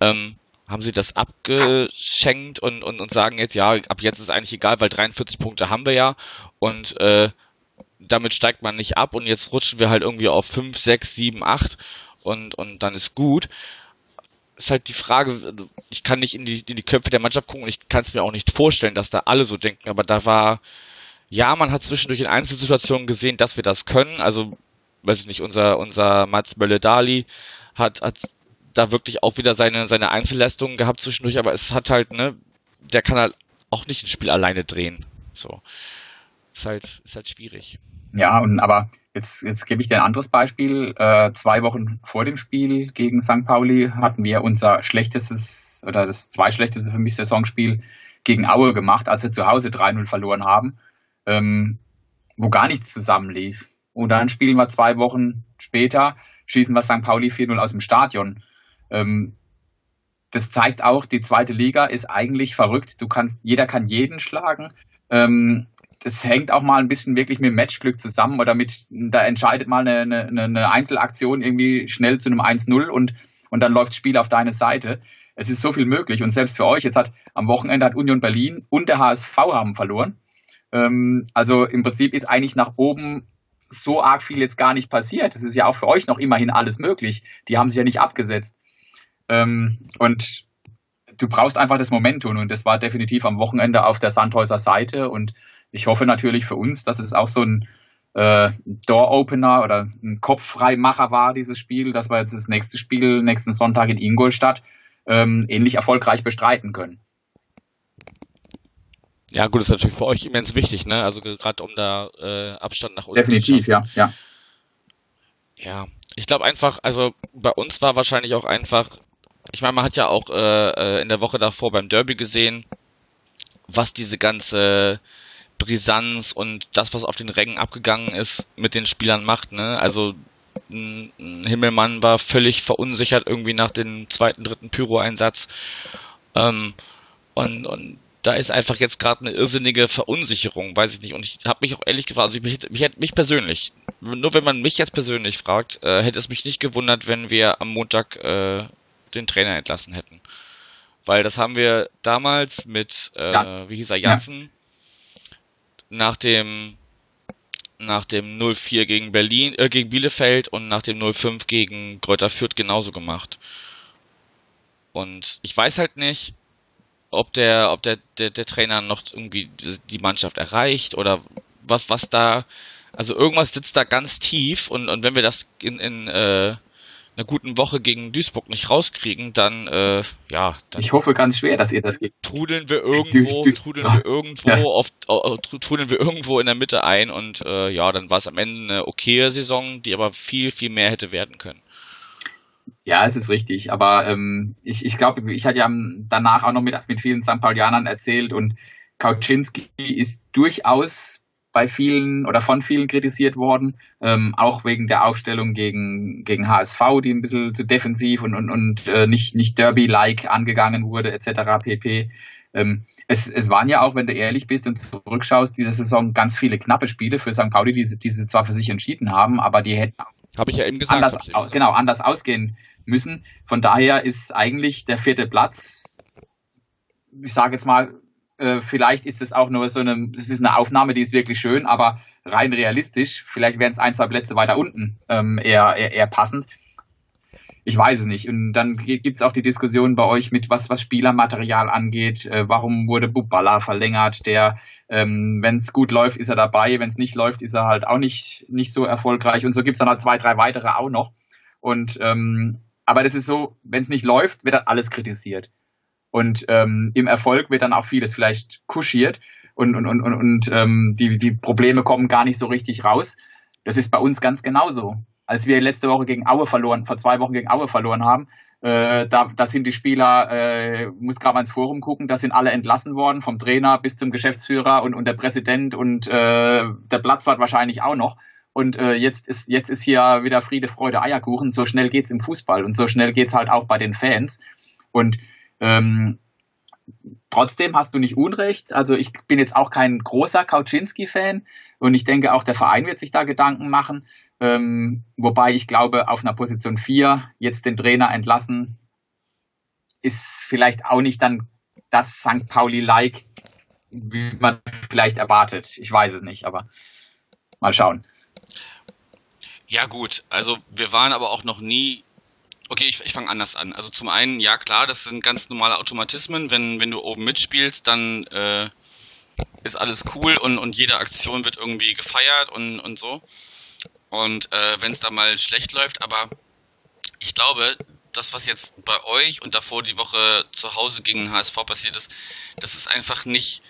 ähm, haben sie das abgeschenkt und, und, und sagen jetzt, ja, ab jetzt ist eigentlich egal, weil 43 Punkte haben wir ja und äh, damit steigt man nicht ab und jetzt rutschen wir halt irgendwie auf 5, 6, 7, 8 und, und dann ist gut ist halt die Frage, ich kann nicht in die, in die Köpfe der Mannschaft gucken und ich kann es mir auch nicht vorstellen, dass da alle so denken, aber da war, ja, man hat zwischendurch in Einzelsituationen gesehen, dass wir das können, also, weiß ich nicht, unser, unser Mats Mölle-Dali hat, hat da wirklich auch wieder seine, seine Einzelleistungen gehabt zwischendurch, aber es hat halt, ne, der kann halt auch nicht ein Spiel alleine drehen, so. Ist halt, ist halt schwierig. Ja, und aber jetzt, jetzt gebe ich dir ein anderes Beispiel. Äh, zwei Wochen vor dem Spiel gegen St. Pauli hatten wir unser schlechtestes oder das zweischlechteste für mich Saisonspiel gegen Aue gemacht, als wir zu Hause 3-0 verloren haben, ähm, wo gar nichts zusammenlief. Und dann spielen wir zwei Wochen später, schießen wir St. Pauli 4-0 aus dem Stadion. Ähm, das zeigt auch, die zweite Liga ist eigentlich verrückt. Du kannst, jeder kann jeden schlagen. Ähm, das hängt auch mal ein bisschen wirklich mit Matchglück zusammen oder mit, da entscheidet mal eine, eine, eine Einzelaktion irgendwie schnell zu einem 1-0 und, und dann läuft das Spiel auf deine Seite. Es ist so viel möglich und selbst für euch, jetzt hat am Wochenende hat Union Berlin und der HSV haben verloren. Ähm, also im Prinzip ist eigentlich nach oben so arg viel jetzt gar nicht passiert. Es ist ja auch für euch noch immerhin alles möglich. Die haben sich ja nicht abgesetzt. Ähm, und du brauchst einfach das Momentum und das war definitiv am Wochenende auf der Sandhäuser Seite und ich hoffe natürlich für uns, dass es auch so ein äh, Door-Opener oder ein Kopffreimacher war, dieses Spiel. Das war jetzt das nächste Spiel nächsten Sonntag in Ingolstadt. ähm, ähnlich erfolgreich bestreiten können. Ja, gut, ist natürlich für euch immens wichtig, ne? Also gerade um da äh, Abstand nach unten Definitiv, ja, ja. Ja, ich glaube einfach, also bei uns war wahrscheinlich auch einfach, ich meine, man hat ja auch äh, äh, in der Woche davor beim Derby gesehen, was diese ganze Brisanz und das, was auf den Rängen abgegangen ist, mit den Spielern macht, ne? Also ein Himmelmann war völlig verunsichert irgendwie nach dem zweiten, dritten Pyro-Einsatz. Ähm, und, und da ist einfach jetzt gerade eine irrsinnige Verunsicherung, weiß ich nicht. Und ich habe mich auch ehrlich gefragt, also mich, mich, mich persönlich, nur wenn man mich jetzt persönlich fragt, äh, hätte es mich nicht gewundert, wenn wir am Montag äh, den Trainer entlassen hätten. Weil das haben wir damals mit, äh, wie hieß er, Janssen, ja. Nach dem nach dem 0-4 gegen Berlin, äh, gegen Bielefeld und nach dem 0-5 gegen Kräuter Fürth genauso gemacht. Und ich weiß halt nicht, ob der, ob der, der, der Trainer noch irgendwie die Mannschaft erreicht oder was, was da, also irgendwas sitzt da ganz tief und, und wenn wir das in, in äh, einer guten Woche gegen Duisburg nicht rauskriegen, dann äh, ja. Dann ich hoffe ganz schwer, dass ihr das geht. Trudeln wir irgendwo, Duis, trudeln wir irgendwo ja. auf, uh, trudeln wir irgendwo in der Mitte ein und äh, ja, dann war es am Ende eine okaye Saison, die aber viel, viel mehr hätte werden können. Ja, es ist richtig. Aber ähm, ich, ich glaube, ich hatte ja danach auch noch mit, mit vielen St. Paulianern erzählt und Kauczynski ist durchaus bei vielen oder von vielen kritisiert worden, ähm, auch wegen der Aufstellung gegen, gegen HSV, die ein bisschen zu defensiv und, und, und äh, nicht, nicht Derby-like angegangen wurde, etc. pp. Ähm, es, es waren ja auch, wenn du ehrlich bist und zurückschaust, diese Saison ganz viele knappe Spiele für St. Pauli, die, die sie zwar für sich entschieden haben, aber die hätten Habe ich ja eben gesagt. Anders, eben genau, anders ausgehen müssen. Von daher ist eigentlich der vierte Platz, ich sage jetzt mal, äh, vielleicht ist es auch nur so eine, das ist eine Aufnahme, die ist wirklich schön, aber rein realistisch, vielleicht wären es ein, zwei Plätze weiter unten ähm, eher, eher, eher passend. Ich weiß es nicht. Und dann gibt es auch die Diskussion bei euch mit, was, was Spielermaterial angeht. Äh, warum wurde Bubala verlängert? Der, ähm, wenn es gut läuft, ist er dabei. Wenn es nicht läuft, ist er halt auch nicht, nicht so erfolgreich. Und so gibt es dann halt zwei, drei weitere auch noch. Und ähm, aber das ist so, wenn es nicht läuft, wird dann alles kritisiert. Und ähm, im Erfolg wird dann auch vieles vielleicht kuschiert und, und, und, und, und ähm, die, die Probleme kommen gar nicht so richtig raus. Das ist bei uns ganz genauso. Als wir letzte Woche gegen Aue verloren, vor zwei Wochen gegen Aue verloren haben, äh, da, da sind die Spieler, äh, muss gerade mal ins Forum gucken, da sind alle entlassen worden, vom Trainer bis zum Geschäftsführer und, und der Präsident und äh, der Platzwart wahrscheinlich auch noch. Und äh, jetzt ist jetzt ist hier wieder Friede, Freude, Eierkuchen. So schnell geht's im Fußball und so schnell geht's halt auch bei den Fans. Und ähm, trotzdem hast du nicht Unrecht. Also ich bin jetzt auch kein großer Kauczynski-Fan und ich denke auch der Verein wird sich da Gedanken machen. Ähm, wobei ich glaube, auf einer Position 4 jetzt den Trainer entlassen, ist vielleicht auch nicht dann das St. Pauli-like, wie man vielleicht erwartet. Ich weiß es nicht, aber mal schauen. Ja, gut. Also wir waren aber auch noch nie. Okay, ich, ich fange anders an. Also zum einen, ja klar, das sind ganz normale Automatismen. Wenn, wenn du oben mitspielst, dann äh, ist alles cool und, und jede Aktion wird irgendwie gefeiert und, und so. Und äh, wenn es da mal schlecht läuft, aber ich glaube, das, was jetzt bei euch und davor die Woche zu Hause gegen HSV passiert ist, das ist einfach nicht,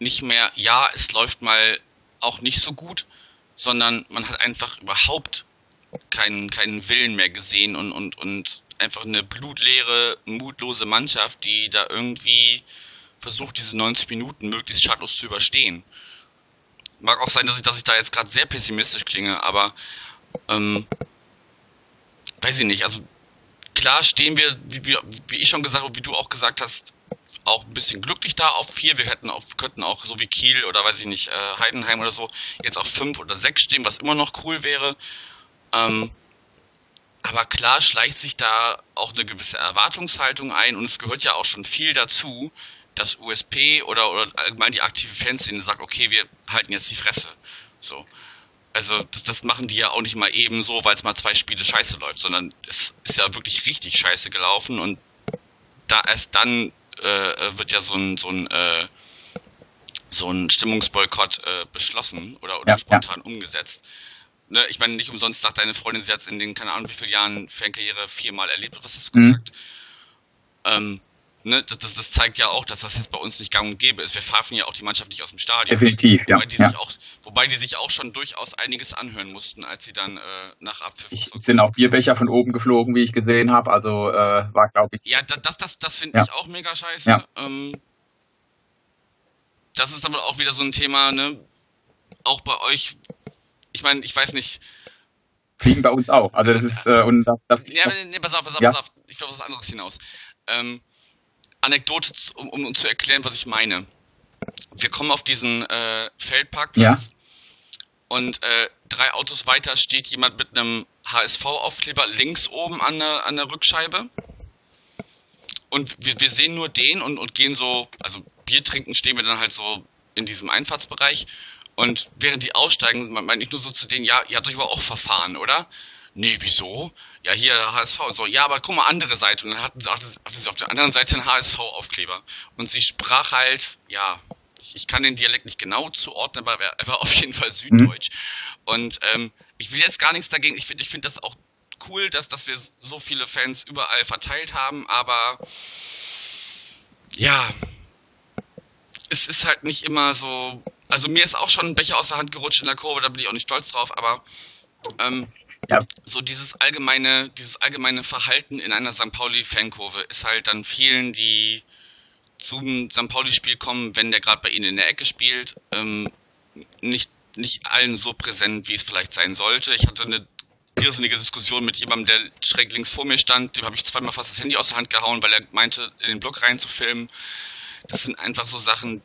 nicht mehr, ja, es läuft mal auch nicht so gut, sondern man hat einfach überhaupt keinen, keinen Willen mehr gesehen und, und, und einfach eine blutleere, mutlose Mannschaft, die da irgendwie versucht, diese 90 Minuten möglichst schadlos zu überstehen. Mag auch sein, dass ich, dass ich da jetzt gerade sehr pessimistisch klinge, aber ähm, weiß ich nicht. Also klar stehen wir, wie, wie, wie ich schon gesagt habe, wie du auch gesagt hast, auch ein bisschen glücklich da auf vier. Wir hätten auch, könnten auch so wie Kiel oder weiß ich nicht, äh, Heidenheim oder so jetzt auf fünf oder sechs stehen, was immer noch cool wäre. Ähm, aber klar schleicht sich da auch eine gewisse Erwartungshaltung ein und es gehört ja auch schon viel dazu, dass USP oder, oder allgemein die aktive Fanszene sagt, okay, wir halten jetzt die Fresse. So. Also das, das machen die ja auch nicht mal eben so, weil es mal zwei Spiele scheiße läuft, sondern es ist ja wirklich richtig scheiße gelaufen und da erst dann äh, wird ja so ein, so ein, äh, so ein Stimmungsboykott äh, beschlossen oder, oder ja, spontan ja. umgesetzt. Ne, ich meine, nicht umsonst sagt deine Freundin, sie hat in den, keine Ahnung, wie vielen Jahren Fankarriere viermal erlebt, was hast du gesagt? Mhm. Ähm, ne, das, das, zeigt ja auch, dass das jetzt bei uns nicht gang und gäbe ist. Wir pfeifen ja auch die Mannschaft nicht aus dem Stadion. Definitiv, wobei ja. Die ja. Sich auch, wobei die sich auch schon durchaus einiges anhören mussten, als sie dann äh, nach Abpfiff... Ich, es sind auch Bierbecher von oben geflogen, wie ich gesehen habe. Also äh, war, glaube ich... Ja, das, das, das finde Ja. ich auch mega scheiße. Ja. Ähm, das ist aber auch wieder so ein Thema, ne? Auch bei euch, ich meine, ich weiß nicht, Fliegen bei uns auch. Also das ist... Äh, und das, das, Nee, nee, pass auf, pass auf, Ja. pass auf. Ich auf was anderes hinaus. Ähm, Anekdote, um, um zu erklären, was ich meine. Wir kommen auf diesen äh, Feldparkplatz und äh, drei Autos weiter steht jemand mit einem HSV-Aufkleber links oben an der, an der Rückscheibe. Und wir, wir sehen nur den und, und gehen so, also Bier trinken stehen wir dann halt so in diesem Einfahrtsbereich. Und während die aussteigen, me- meine ich nur so zu denen, ja, ihr habt euch aber auch verfahren, oder? Nee, wieso? Ja, hier HSV. So, ja, aber guck mal, andere Seite. Und dann hatten sie, hatten sie auf der anderen Seite einen HSV-Aufkleber. Und sie sprach halt, ja, ich, kann den Dialekt nicht genau zuordnen, aber er war auf jeden Fall Süddeutsch. Und ähm, ich will jetzt gar nichts dagegen. Ich finde ich finde das auch cool, dass, dass wir so viele Fans überall verteilt haben, aber ja, es ist halt nicht immer so. Also mir ist auch schon ein Becher aus der Hand gerutscht in der Kurve, da bin ich auch nicht stolz drauf, aber ähm, Ja. so dieses allgemeine, dieses allgemeine Verhalten in einer St. Pauli-Fankurve ist halt dann vielen, die zum St. Pauli-Spiel kommen, wenn der gerade bei ihnen in der Ecke spielt, ähm, nicht, nicht allen so präsent, wie es vielleicht sein sollte. Ich hatte eine irrsinnige Diskussion mit jemandem, der schräg links vor mir stand. Dem habe ich zweimal fast das Handy aus der Hand gehauen, weil er meinte, in den Block reinzufilmen. Das sind einfach so Sachen,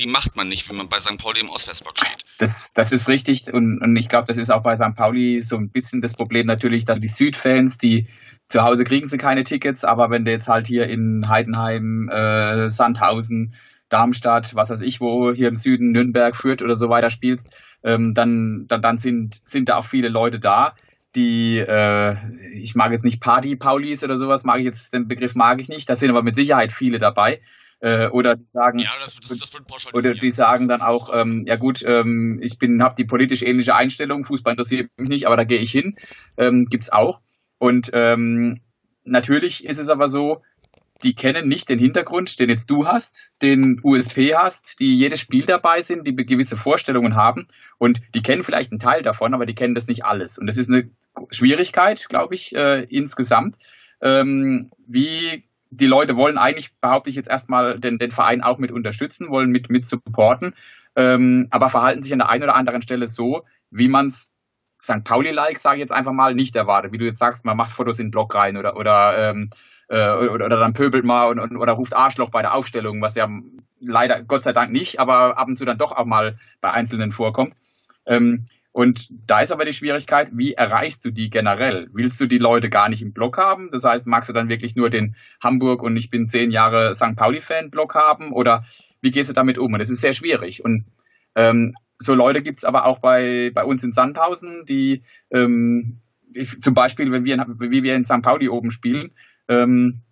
die macht man nicht, wenn man bei St. Pauli im Auswärtsblock steht. Das, das ist richtig und, und ich glaube, das ist auch bei St. Pauli so ein bisschen das Problem natürlich, dass die Südfans, die zu Hause kriegen sie keine Tickets, aber wenn du jetzt halt hier in Heidenheim, äh, Sandhausen, Darmstadt, was weiß ich wo, hier im Süden, Nürnberg, Fürth oder so weiter spielst, ähm, dann, dann, dann sind, sind da auch viele Leute da, die, äh, ich mag jetzt nicht Party-Paulis oder sowas, mag ich jetzt, den Begriff mag ich nicht, da sind aber mit Sicherheit viele dabei. Äh, oder die sagen, Ja, das, das, das oder die sagen dann auch, ähm, ja gut, ähm, ich bin, habe die politisch ähnliche Einstellung, Fußball interessiert mich nicht, aber da gehe ich hin. Ähm, gibt's auch. Und ähm, natürlich ist es aber so, die kennen nicht den Hintergrund, den jetzt du hast, den USP hast, die jedes Spiel dabei sind, die gewisse Vorstellungen haben und die kennen vielleicht einen Teil davon, aber die kennen das nicht alles. Und das ist eine Schwierigkeit, glaube ich, äh, insgesamt. Ähm, wie die Leute wollen eigentlich, behaupte ich jetzt erstmal, den, den Verein auch mit unterstützen, wollen mit, mit supporten, ähm, aber verhalten sich an der einen oder anderen Stelle so, wie man es St. Pauli-like, sage ich jetzt einfach mal, nicht erwartet. Wie du jetzt sagst, man macht Fotos in den Blog rein oder, oder, ähm, äh, oder, oder dann pöbelt mal und, und, oder ruft Arschloch bei der Aufstellung, was ja leider, Gott sei Dank nicht, aber ab und zu dann doch auch mal bei Einzelnen vorkommt. Ähm, und da ist aber die Schwierigkeit, wie erreichst du die generell? Willst du die Leute gar nicht im Blog haben? Das heißt, magst du dann wirklich nur den Hamburg und ich bin zehn Jahre St. Pauli-Fan-Blog haben? Oder wie gehst du damit um? Und das ist sehr schwierig. Und ähm, so Leute gibt's aber auch bei, bei uns in Sandhausen, die ähm, ich, zum Beispiel, wenn wir, in, wie wir in St. Pauli oben spielen, ähm,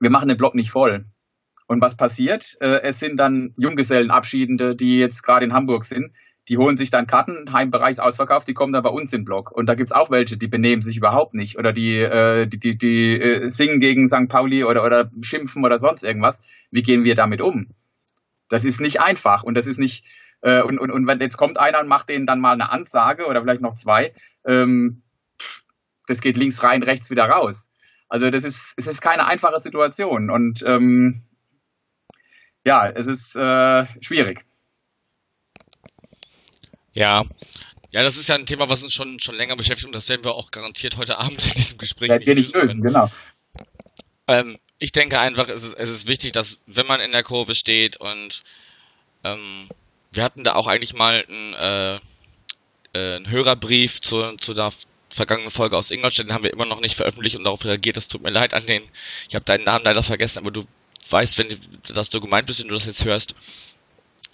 wir machen den Blog nicht voll. Und was passiert? Äh, es sind dann Junggesellenabschiedende, die jetzt gerade in Hamburg sind, die holen sich dann Karten, Heimbereich ist ausverkauft, die kommen dann bei uns im Blog. Und da gibt's auch welche, die benehmen sich überhaupt nicht. Oder die, äh, die, die, die äh, singen gegen St. Pauli oder, oder schimpfen oder sonst irgendwas. Wie gehen wir damit um? Das ist nicht einfach und das ist nicht, äh, und, und, und wenn jetzt kommt einer und macht denen dann mal eine Ansage oder vielleicht noch zwei, ähm, das geht links rein, rechts wieder raus. Also das ist, es ist keine einfache Situation und ähm, ja, es ist äh, schwierig. Ja. Ja, das ist ja ein Thema, was uns schon, schon länger beschäftigt und das werden wir auch garantiert heute Abend in diesem Gespräch nicht lösen, genau. Ähm, ich denke einfach, es ist, es ist wichtig, dass wenn man in der Kurve steht und ähm, wir hatten da auch eigentlich mal einen, äh, äh, einen Hörerbrief zu, zu der vergangenen Folge aus Ingolstadt, den haben wir immer noch nicht veröffentlicht und darauf reagiert. Es tut mir leid an den, ich habe deinen Namen leider vergessen, aber du weißt, wenn du, dass du gemeint bist, wenn du das jetzt hörst.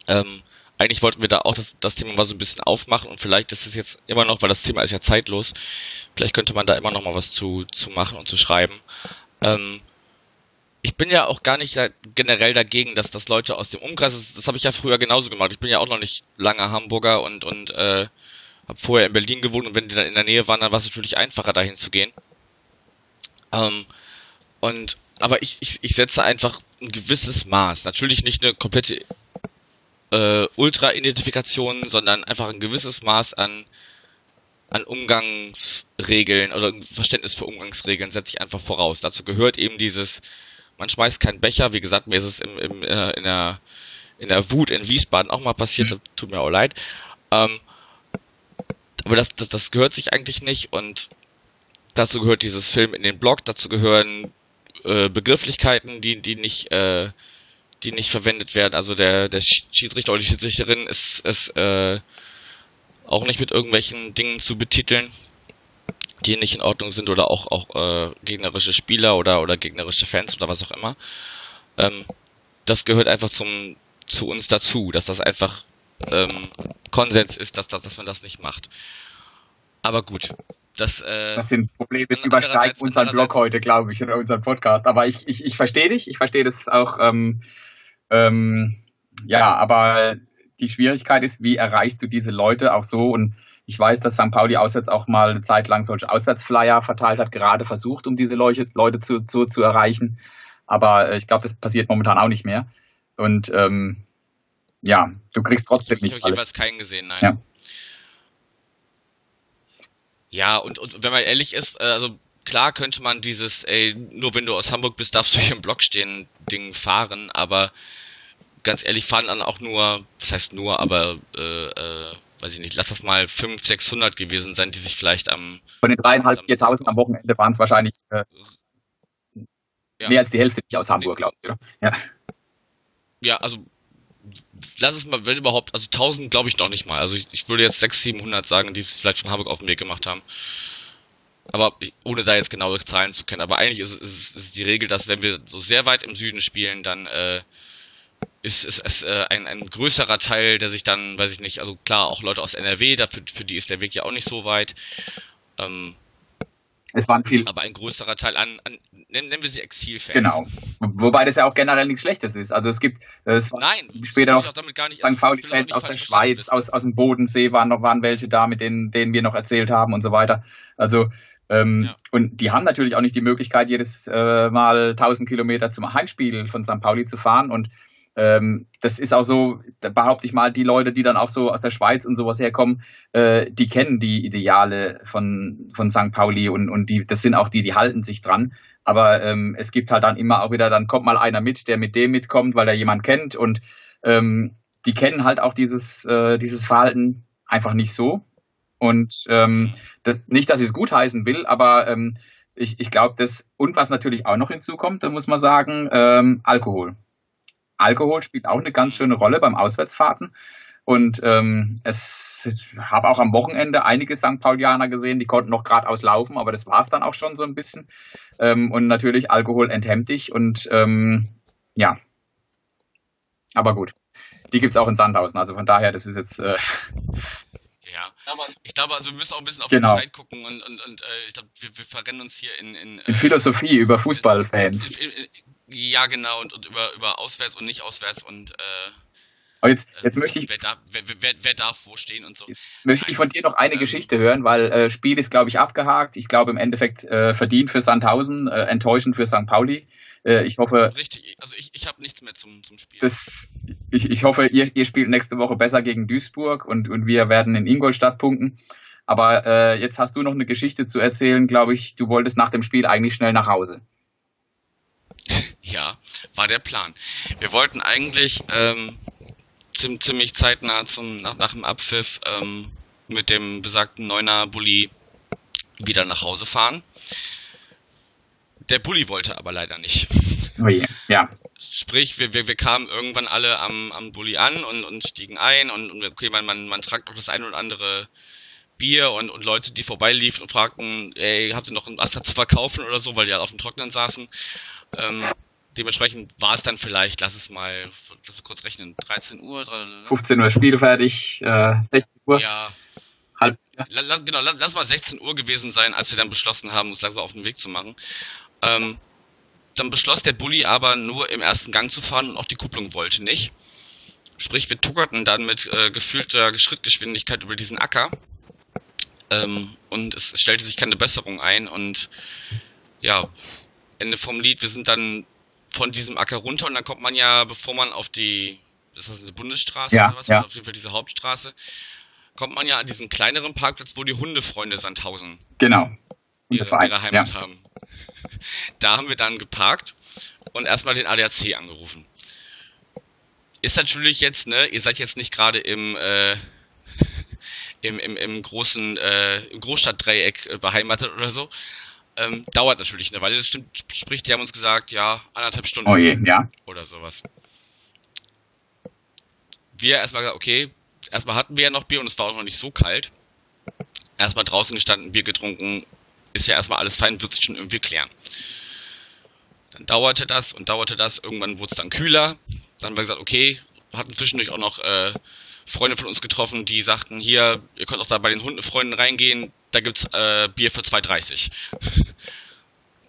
Ähm, eigentlich wollten wir da auch das, das Thema mal so ein bisschen aufmachen und vielleicht ist es jetzt immer noch, weil das Thema ist ja zeitlos, vielleicht könnte man da immer noch mal was zu, zu machen und zu schreiben. Ähm, ich bin ja auch gar nicht generell dagegen, dass das Leute aus dem Umkreis, das, das habe ich ja früher genauso gemacht. Ich bin ja auch noch nicht lange Hamburger und und äh, habe vorher in Berlin gewohnt und wenn die dann in der Nähe waren, dann war es natürlich einfacher dahin zu gehen. Ähm, und aber ich, ich, ich setze einfach ein gewisses Maß. Natürlich nicht eine komplette äh, Ultra-Identifikation, sondern einfach ein gewisses Maß an, an Umgangsregeln oder Verständnis für Umgangsregeln setze ich einfach voraus. Dazu gehört eben dieses, man schmeißt keinen Becher. Wie gesagt, mir ist es im, im, äh, in, der, in der Wut in Wiesbaden auch mal passiert, mhm. tut mir auch leid. Ähm, aber das, das, das gehört sich eigentlich nicht und dazu gehört dieses Film in den Blog, dazu gehören äh, Begrifflichkeiten, die, die nicht, äh, die nicht verwendet werden. Also der, der Schiedsrichter oder die Schiedsrichterin ist, ist äh, auch nicht mit irgendwelchen Dingen zu betiteln, die nicht in Ordnung sind oder auch, auch äh, gegnerische Spieler oder, oder gegnerische Fans oder was auch immer. Ähm, das gehört einfach zum, zu uns dazu, dass das einfach ähm, Konsens ist, dass, dass, dass man das nicht macht. Aber gut, das, äh, das sind Probleme, die übersteigen unseren Blog heute, glaube ich, oder unseren Podcast. Aber ich, ich, ich verstehe dich, ich verstehe das auch. Ähm, ähm, ja, aber die Schwierigkeit ist, wie erreichst du diese Leute auch so? Und ich weiß, dass St. Pauli auswärts auch mal eine Zeit lang solche Auswärtsflyer verteilt hat, gerade versucht, um diese Leute, Leute zu, zu, zu erreichen. Aber äh, ich glaube, das passiert momentan auch nicht mehr. Und ähm, ja, du kriegst trotzdem nicht. Ich habe jeweils keinen gesehen, nein. Ja. Ja, und, und wenn man ehrlich ist, äh, also klar könnte man dieses, ey, nur wenn du aus Hamburg bist, darfst du hier im Block stehen, Ding fahren, aber ganz ehrlich, fahren dann auch nur, was heißt nur, aber, äh, äh, weiß ich nicht, lass das mal 500, 600 gewesen sein, die sich vielleicht am... Von den dreieinhalb, viertausend am Wochenende waren es wahrscheinlich äh, ja. mehr als die Hälfte nicht aus Hamburg, glaube ich, oder? Ja. Ja, also lass es mal, wenn überhaupt, also 1000 glaube ich noch nicht mal. Also ich, ich würde jetzt 600, 700 sagen, die es vielleicht von Hamburg auf den Weg gemacht haben. Aber ohne da jetzt genaue Zahlen zu kennen. Aber eigentlich ist es, ist, ist die Regel, dass wenn wir so sehr weit im Süden spielen, dann äh, ist es äh, ein, ein größerer Teil, der sich dann, weiß ich nicht, also klar, auch Leute aus NRW, dafür, für die ist der Weg ja auch nicht so weit. Ähm, es waren viel. Aber ein größerer Teil an, an nennen wir sie Exilfans. Genau. Wobei das ja auch generell nichts Schlechtes ist. Also es gibt es Nein, später noch St. Pauli-Fans aus der Schweiz, aus, aus dem Bodensee waren noch waren welche da, mit denen, denen wir noch erzählt haben und so weiter. Also ähm, ja. Und die haben natürlich auch nicht die Möglichkeit, jedes äh, Mal 1000 Kilometer zum Heimspiel von St. Pauli zu fahren. Und ähm, das ist auch so, behaupte ich mal, die Leute, die dann auch so aus der Schweiz und sowas herkommen, äh, die kennen die Ideale von, von St. Pauli und, und die, das sind auch die, die halten sich dran. Aber ähm, es gibt halt dann immer auch wieder, dann kommt mal einer mit, der mit dem mitkommt, weil er jemand kennt und ähm, die kennen halt auch dieses, äh, dieses Verhalten einfach nicht so. Und ähm, das, nicht, dass ich es gutheißen will, aber ähm, ich, ich glaube, das, und was natürlich auch noch hinzukommt, da muss man sagen, ähm, Alkohol. Alkohol spielt auch eine ganz schöne Rolle beim Auswärtsfahrten. Und ähm, es habe auch am Wochenende einige St. Paulianer gesehen, die konnten noch geradeaus laufen, aber das war es dann auch schon so ein bisschen. Ähm, und natürlich, Alkohol enthemmt dich und ähm, ja. Aber gut. Die gibt es auch in Sandhausen. Also von daher, das ist jetzt. Äh, ich glaube, also wir müssen auch ein bisschen auf genau. die Zeit gucken und, und, und äh, ich glaube, wir, wir verrennen uns hier in, in, in Philosophie über Fußballfans. Ja, genau, und, und über, über auswärts und nicht auswärts und äh, aber jetzt, jetzt möchte ich. Wer darf, wer, wer, wer darf wo stehen und so. Möchte ich von dir noch eine ähm, Geschichte hören, weil äh, Spiel ist, glaube ich, abgehakt. Ich glaube im Endeffekt äh, verdient für Sandhausen, äh, enttäuschend für St. Pauli. Äh, ich hoffe. Richtig, also ich, ich habe nichts mehr zum, zum Spiel. Das, ich, ich hoffe, ihr, ihr spielt nächste Woche besser gegen Duisburg und, und wir werden in Ingolstadt punkten. Aber äh, jetzt hast du noch eine Geschichte zu erzählen, glaube ich. Du wolltest nach dem Spiel eigentlich schnell nach Hause. Ja, war der Plan. Wir wollten eigentlich ähm, ziemlich zeitnah zum, nach, nach dem Abpfiff ähm, mit dem besagten Neuner Bulli wieder nach Hause fahren. Der Bulli wollte aber leider nicht. Oh je, ja. Sprich, wir, wir, wir kamen irgendwann alle am, am Bulli an und, und stiegen ein und, und okay, man, man, man tragt auch das eine oder andere Bier und, und Leute, die vorbeiliefen und fragten, ey, habt ihr noch ein Wasser zu verkaufen oder so, weil die halt auf dem Trocknen saßen. Ähm, dementsprechend war es dann vielleicht, lass es mal kurz rechnen, 13 Uhr. 15 Uhr Spiel fertig, äh, 16 Uhr. Ja. Halb Lass, genau, lass, lass, mal 16 Uhr gewesen sein, als wir dann beschlossen haben, uns langsam auf den Weg zu machen. Ähm, dann beschloss der Bulli aber nur im ersten Gang zu fahren und auch die Kupplung wollte nicht. Sprich, wir tuckerten dann mit äh, gefühlter Schrittgeschwindigkeit über diesen Acker. Ähm, und es stellte sich keine Besserung ein und ja, Ende vom Lied, wir sind dann von diesem Acker runter und dann kommt man ja, bevor man auf die, ist das eine Bundesstraße Ja, oder was? ja. Auf jeden Fall diese Hauptstraße, kommt man ja an diesen kleineren Parkplatz, wo die Hundefreunde Sandhausen Genau. Ihre, Verein, ihre Heimat ja. haben. Da haben wir dann geparkt und erstmal den ADAC angerufen. Ist natürlich jetzt, ne, ihr seid jetzt nicht gerade im, äh, im, im, im großen äh, Großstadtdreieck äh, beheimatet oder so. Ähm, dauert natürlich eine Weile. Das stimmt, sprich, die haben uns gesagt, ja, anderthalb Stunden Oh je, ja. oder sowas. Wir erstmal gesagt, okay, erstmal hatten wir ja noch Bier und es war auch noch nicht so kalt. Erstmal draußen gestanden, Bier getrunken, ist ja erstmal alles fein, wird sich schon irgendwie klären. Dann dauerte das und dauerte das, irgendwann wurde es dann kühler. Dann haben wir gesagt, okay, hatten zwischendurch auch noch äh, Freunde von uns getroffen, die sagten, hier, ihr könnt auch da bei den Hundenfreunden reingehen, da gibt's äh, Bier für 2,30.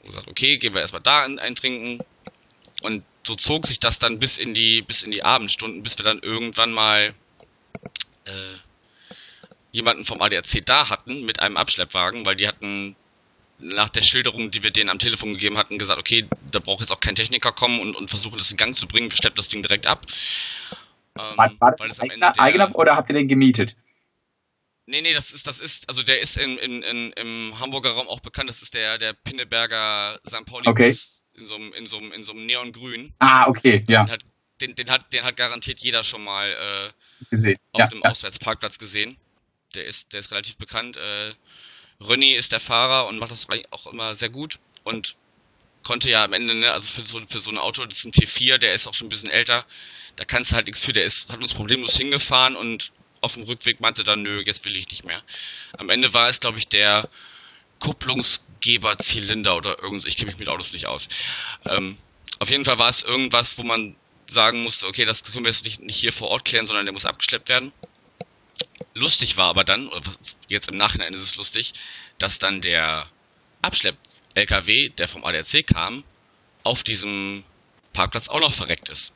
Und gesagt, okay, gehen wir erstmal da ein, eintrinken. Und so zog sich das dann bis in die, bis in die Abendstunden, bis wir dann irgendwann mal äh, jemanden vom ADAC da hatten mit einem Abschleppwagen, weil die hatten nach der Schilderung, die wir denen am Telefon gegeben hatten, gesagt, okay, da braucht jetzt auch kein Techniker kommen und, und versuchen, das in Gang zu bringen, wir schleppen das Ding direkt ab. Ähm, War, war das am eigener, eigener oder habt ihr den gemietet? Nee, nee, das ist, das ist, also der ist in, in, in, im Hamburger Raum auch bekannt, das ist der, der Pinneberger St. Pauli Okay. in so einem, in so einem, in so einem Neongrün. Ah, okay, ja, Den hat, den, den hat, den hat garantiert jeder schon mal, äh, gesehen. auf Ja, dem ja. Auswärtsparkplatz gesehen. Der ist, der ist relativ bekannt. Äh, Rönni ist der Fahrer und macht das auch immer sehr gut und konnte ja am Ende, ne, also für so, für so ein Auto, das ist ein T4, der ist auch schon ein bisschen älter, da kannst du halt nichts für, der ist, hat uns problemlos hingefahren und auf dem Rückweg meinte dann, nö, jetzt will ich nicht mehr. Am Ende war es, glaube ich, der Kupplungsgeberzylinder oder irgendwas, ich kenne mich mit Autos nicht aus. Ähm, auf jeden Fall war es irgendwas, wo man sagen musste, okay, das können wir jetzt nicht, nicht hier vor Ort klären, sondern der muss abgeschleppt werden. Lustig war aber dann, oder jetzt im Nachhinein ist es lustig, dass dann der Abschlepp-LKW, der vom ADAC kam, auf diesem Parkplatz auch noch verreckt ist.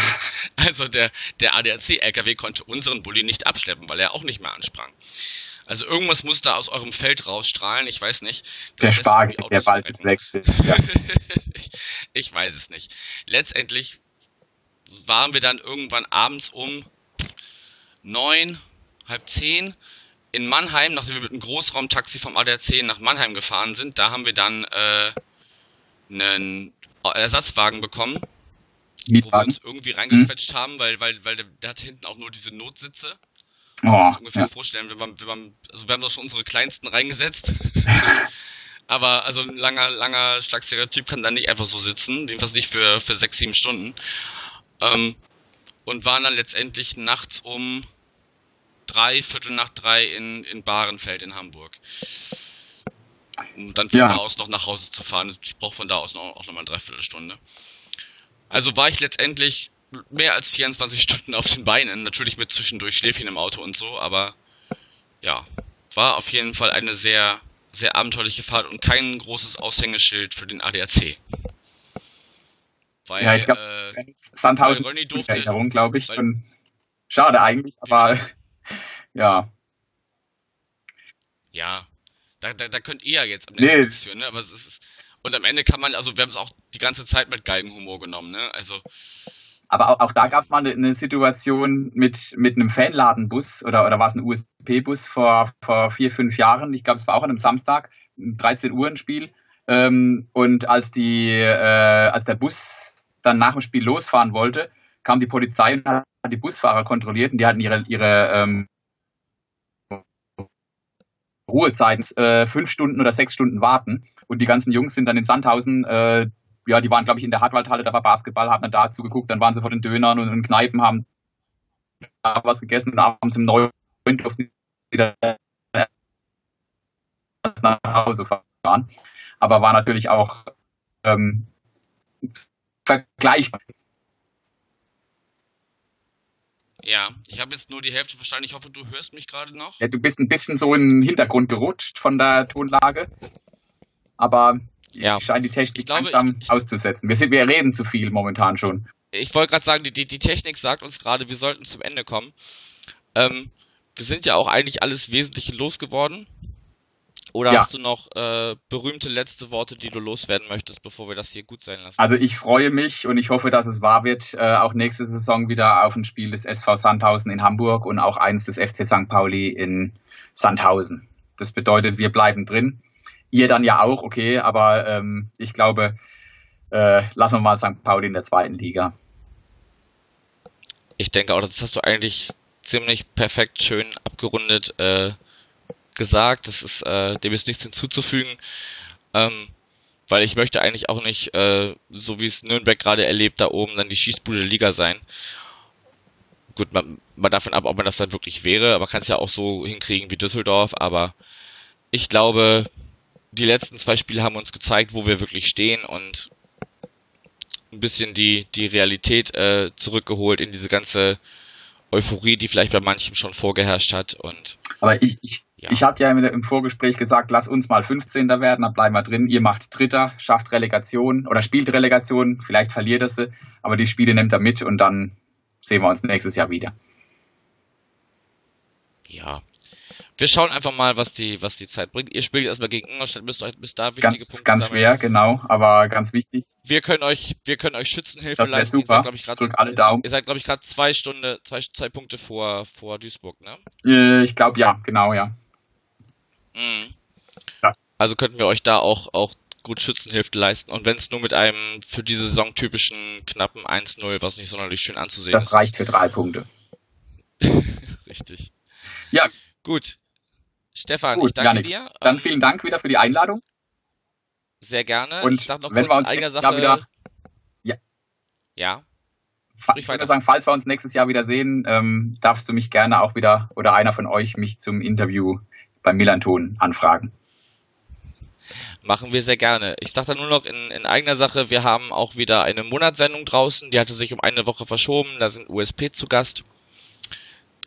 also der, der ADAC-LKW konnte unseren Bulli nicht abschleppen, weil er auch nicht mehr ansprang. Also irgendwas muss da aus eurem Feld rausstrahlen, ich weiß nicht. Der Das lässt Spargel, der verrecken. jetzt wächst. Ja. ich, ich weiß es nicht. Letztendlich waren wir dann irgendwann abends um neun, halb zehn in Mannheim, nachdem wir mit einem Großraumtaxi vom ADAC nach Mannheim gefahren sind. Da haben wir dann äh, einen Ersatzwagen bekommen, wo wir Mietwagen. uns irgendwie reingequetscht haben, weil, weil, weil der, der hat hinten auch nur diese Notsitze. Oh, ungefähr ja. vorstellen, wenn man, wenn man, also wir haben doch schon unsere kleinsten reingesetzt. Aber also ein langer, langer, schlagsiger Typ kann da nicht einfach so sitzen, jedenfalls nicht für, für sechs, sieben Stunden. Ähm, und waren dann letztendlich nachts um drei, Viertel nach drei in, in Bahrenfeld in Hamburg. Um dann von Ja. da aus noch nach Hause zu fahren. Ich brauche von da aus noch, auch nochmal eine Dreiviertelstunde. Also war ich letztendlich mehr als 24 Stunden auf den Beinen, natürlich mit zwischendurch Schläfchen im Auto und so, aber ja, war auf jeden Fall eine sehr, sehr abenteuerliche Fahrt und kein großes Aushängeschild für den ADAC. Weil, Ja, ich glaub, äh, Sandhausen ist durfte- glaube ich. weil- schade eigentlich, aber ja. ja, da, da, da könnt ihr ja jetzt am Nee, Ende es- für, ne? Aber es ist, und am Ende kann man, also wir haben es auch die ganze Zeit mit Geigenhumor genommen, ne? Also, Aber auch, auch da gab es mal eine, eine Situation mit, mit einem Fanladenbus oder, oder war es ein USP-Bus vor, vor vier, fünf Jahren. Ich glaube, es war auch an einem Samstag, um 13 Uhr ein Spiel. Ähm, und als, die, äh, als der Bus dann nach dem Spiel losfahren wollte, kam die Polizei und hat die Busfahrer kontrolliert und die hatten ihre, ihre ähm, Ruhezeiten, äh, fünf Stunden oder sechs Stunden warten. Und die ganzen Jungs sind dann in Sandhausen äh, ja, die waren, glaube ich, in der Hartwaldhalle, da war Basketball, haben dann da zugeguckt, dann waren sie vor den Dönern und in Kneipen, haben da was gegessen und abends um neun durften sie dann nach Hause fahren. Aber war natürlich auch ähm, vergleichbar. Ja, ich habe jetzt nur die Hälfte verstanden. Ich hoffe, du hörst mich gerade noch. Ja, du bist ein bisschen so in den Hintergrund gerutscht von der Tonlage, aber Ja. scheint die Technik Ich glaube, langsam ich- ich- auszusetzen. Wir, sind, wir reden zu viel momentan schon. Ich wollte gerade sagen, die, die, die Technik sagt uns gerade, wir sollten zum Ende kommen. Ähm, wir sind ja auch eigentlich alles Wesentliche losgeworden. Oder Ja. hast du noch äh, berühmte letzte Worte, die du loswerden möchtest, bevor wir das hier gut sein lassen? Also ich freue mich und ich hoffe, dass es wahr wird, äh, auch nächste Saison wieder auf ein Spiel des SV Sandhausen in Hamburg und auch eins des FC St. Pauli in Sandhausen. Das bedeutet, wir bleiben drin. Ihr dann ja auch, okay, aber ähm, ich glaube, äh, lassen wir mal St. Pauli in der zweiten Liga. Ich denke auch, das hast du eigentlich ziemlich perfekt schön abgerundet äh, gesagt. Das ist, äh, dem ist nichts hinzuzufügen. Ähm, weil ich möchte eigentlich auch nicht, äh, so wie es Nürnberg gerade erlebt, da oben dann die Schießbude der Liga sein. Gut, man, man davon ab, ob man das dann wirklich wäre, aber kann es ja auch so hinkriegen wie Düsseldorf, aber ich glaube, die letzten zwei Spiele haben uns gezeigt, wo wir wirklich stehen und ein bisschen die, die Realität äh, zurückgeholt in diese ganze Euphorie, die vielleicht bei manchem schon vorgeherrscht hat. Und Aber ich, ich, Ja. ich hatte ja im, Vorgespräch gesagt, lass uns mal 15. werden, dann bleiben wir drin. Ihr macht Dritter, schafft Relegation oder spielt Relegation, vielleicht verliert es sie, aber die Spiele nimmt er mit und dann sehen wir uns nächstes Jahr wieder. ja, wir schauen einfach mal, was die, was die Zeit bringt. Ihr spielt erstmal gegen Ingolstadt, müsst euch bis da wichtige Ganz, Punkte ganz sammeln. schwer, genau, aber ganz wichtig. Wir können euch, wir können euch Schützenhilfe Das leisten. Ihr super. seid, glaub ich, Ich grad, drück alle Daumen. ihr seid, glaube ich, gerade zwei Stunden, zwei, zwei Punkte vor, vor Duisburg, ne? Äh, Ich glaube ja, genau, ja. Mhm. Ja. Also könnten wir euch da auch, auch gut Schützenhilfe leisten. Und wenn es nur mit einem für diese Saison typischen knappen 1-0, was nicht sonderlich schön anzusehen Das ist. reicht für drei Punkte. Richtig. Ja. Gut. Stefan, Gut, ich danke Janik. dir. Dann vielen Dank wieder für die Einladung. Sehr gerne. Und ich sag noch wenn wir uns nächstes Sache. Jahr wieder- Ja. Ja. Ich würde sagen, falls wir uns nächstes Jahr wieder sehen, ähm, darfst du mich gerne auch wieder oder einer von euch mich zum Interview beim Millanton anfragen. Machen wir sehr gerne. Ich sage da nur noch in, in eigener Sache, wir haben auch wieder eine Monatssendung draußen, die hatte sich um eine Woche verschoben, da sind USP zu Gast.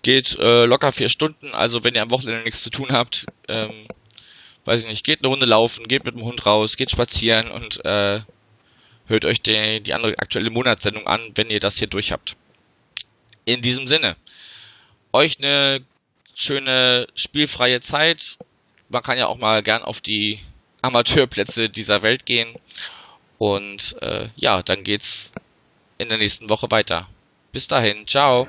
Geht äh, locker vier Stunden, also wenn ihr am Wochenende nichts zu tun habt, ähm, weiß ich nicht, geht eine Runde laufen, geht mit dem Hund raus, geht spazieren und äh, hört euch die, die andere aktuelle Monatssendung an, wenn ihr das hier durch habt. In diesem Sinne, euch eine schöne spielfreie Zeit. Man kann ja auch mal gern auf die Amateurplätze dieser Welt gehen. Und äh, ja, dann geht's in der nächsten Woche weiter. Bis dahin, ciao.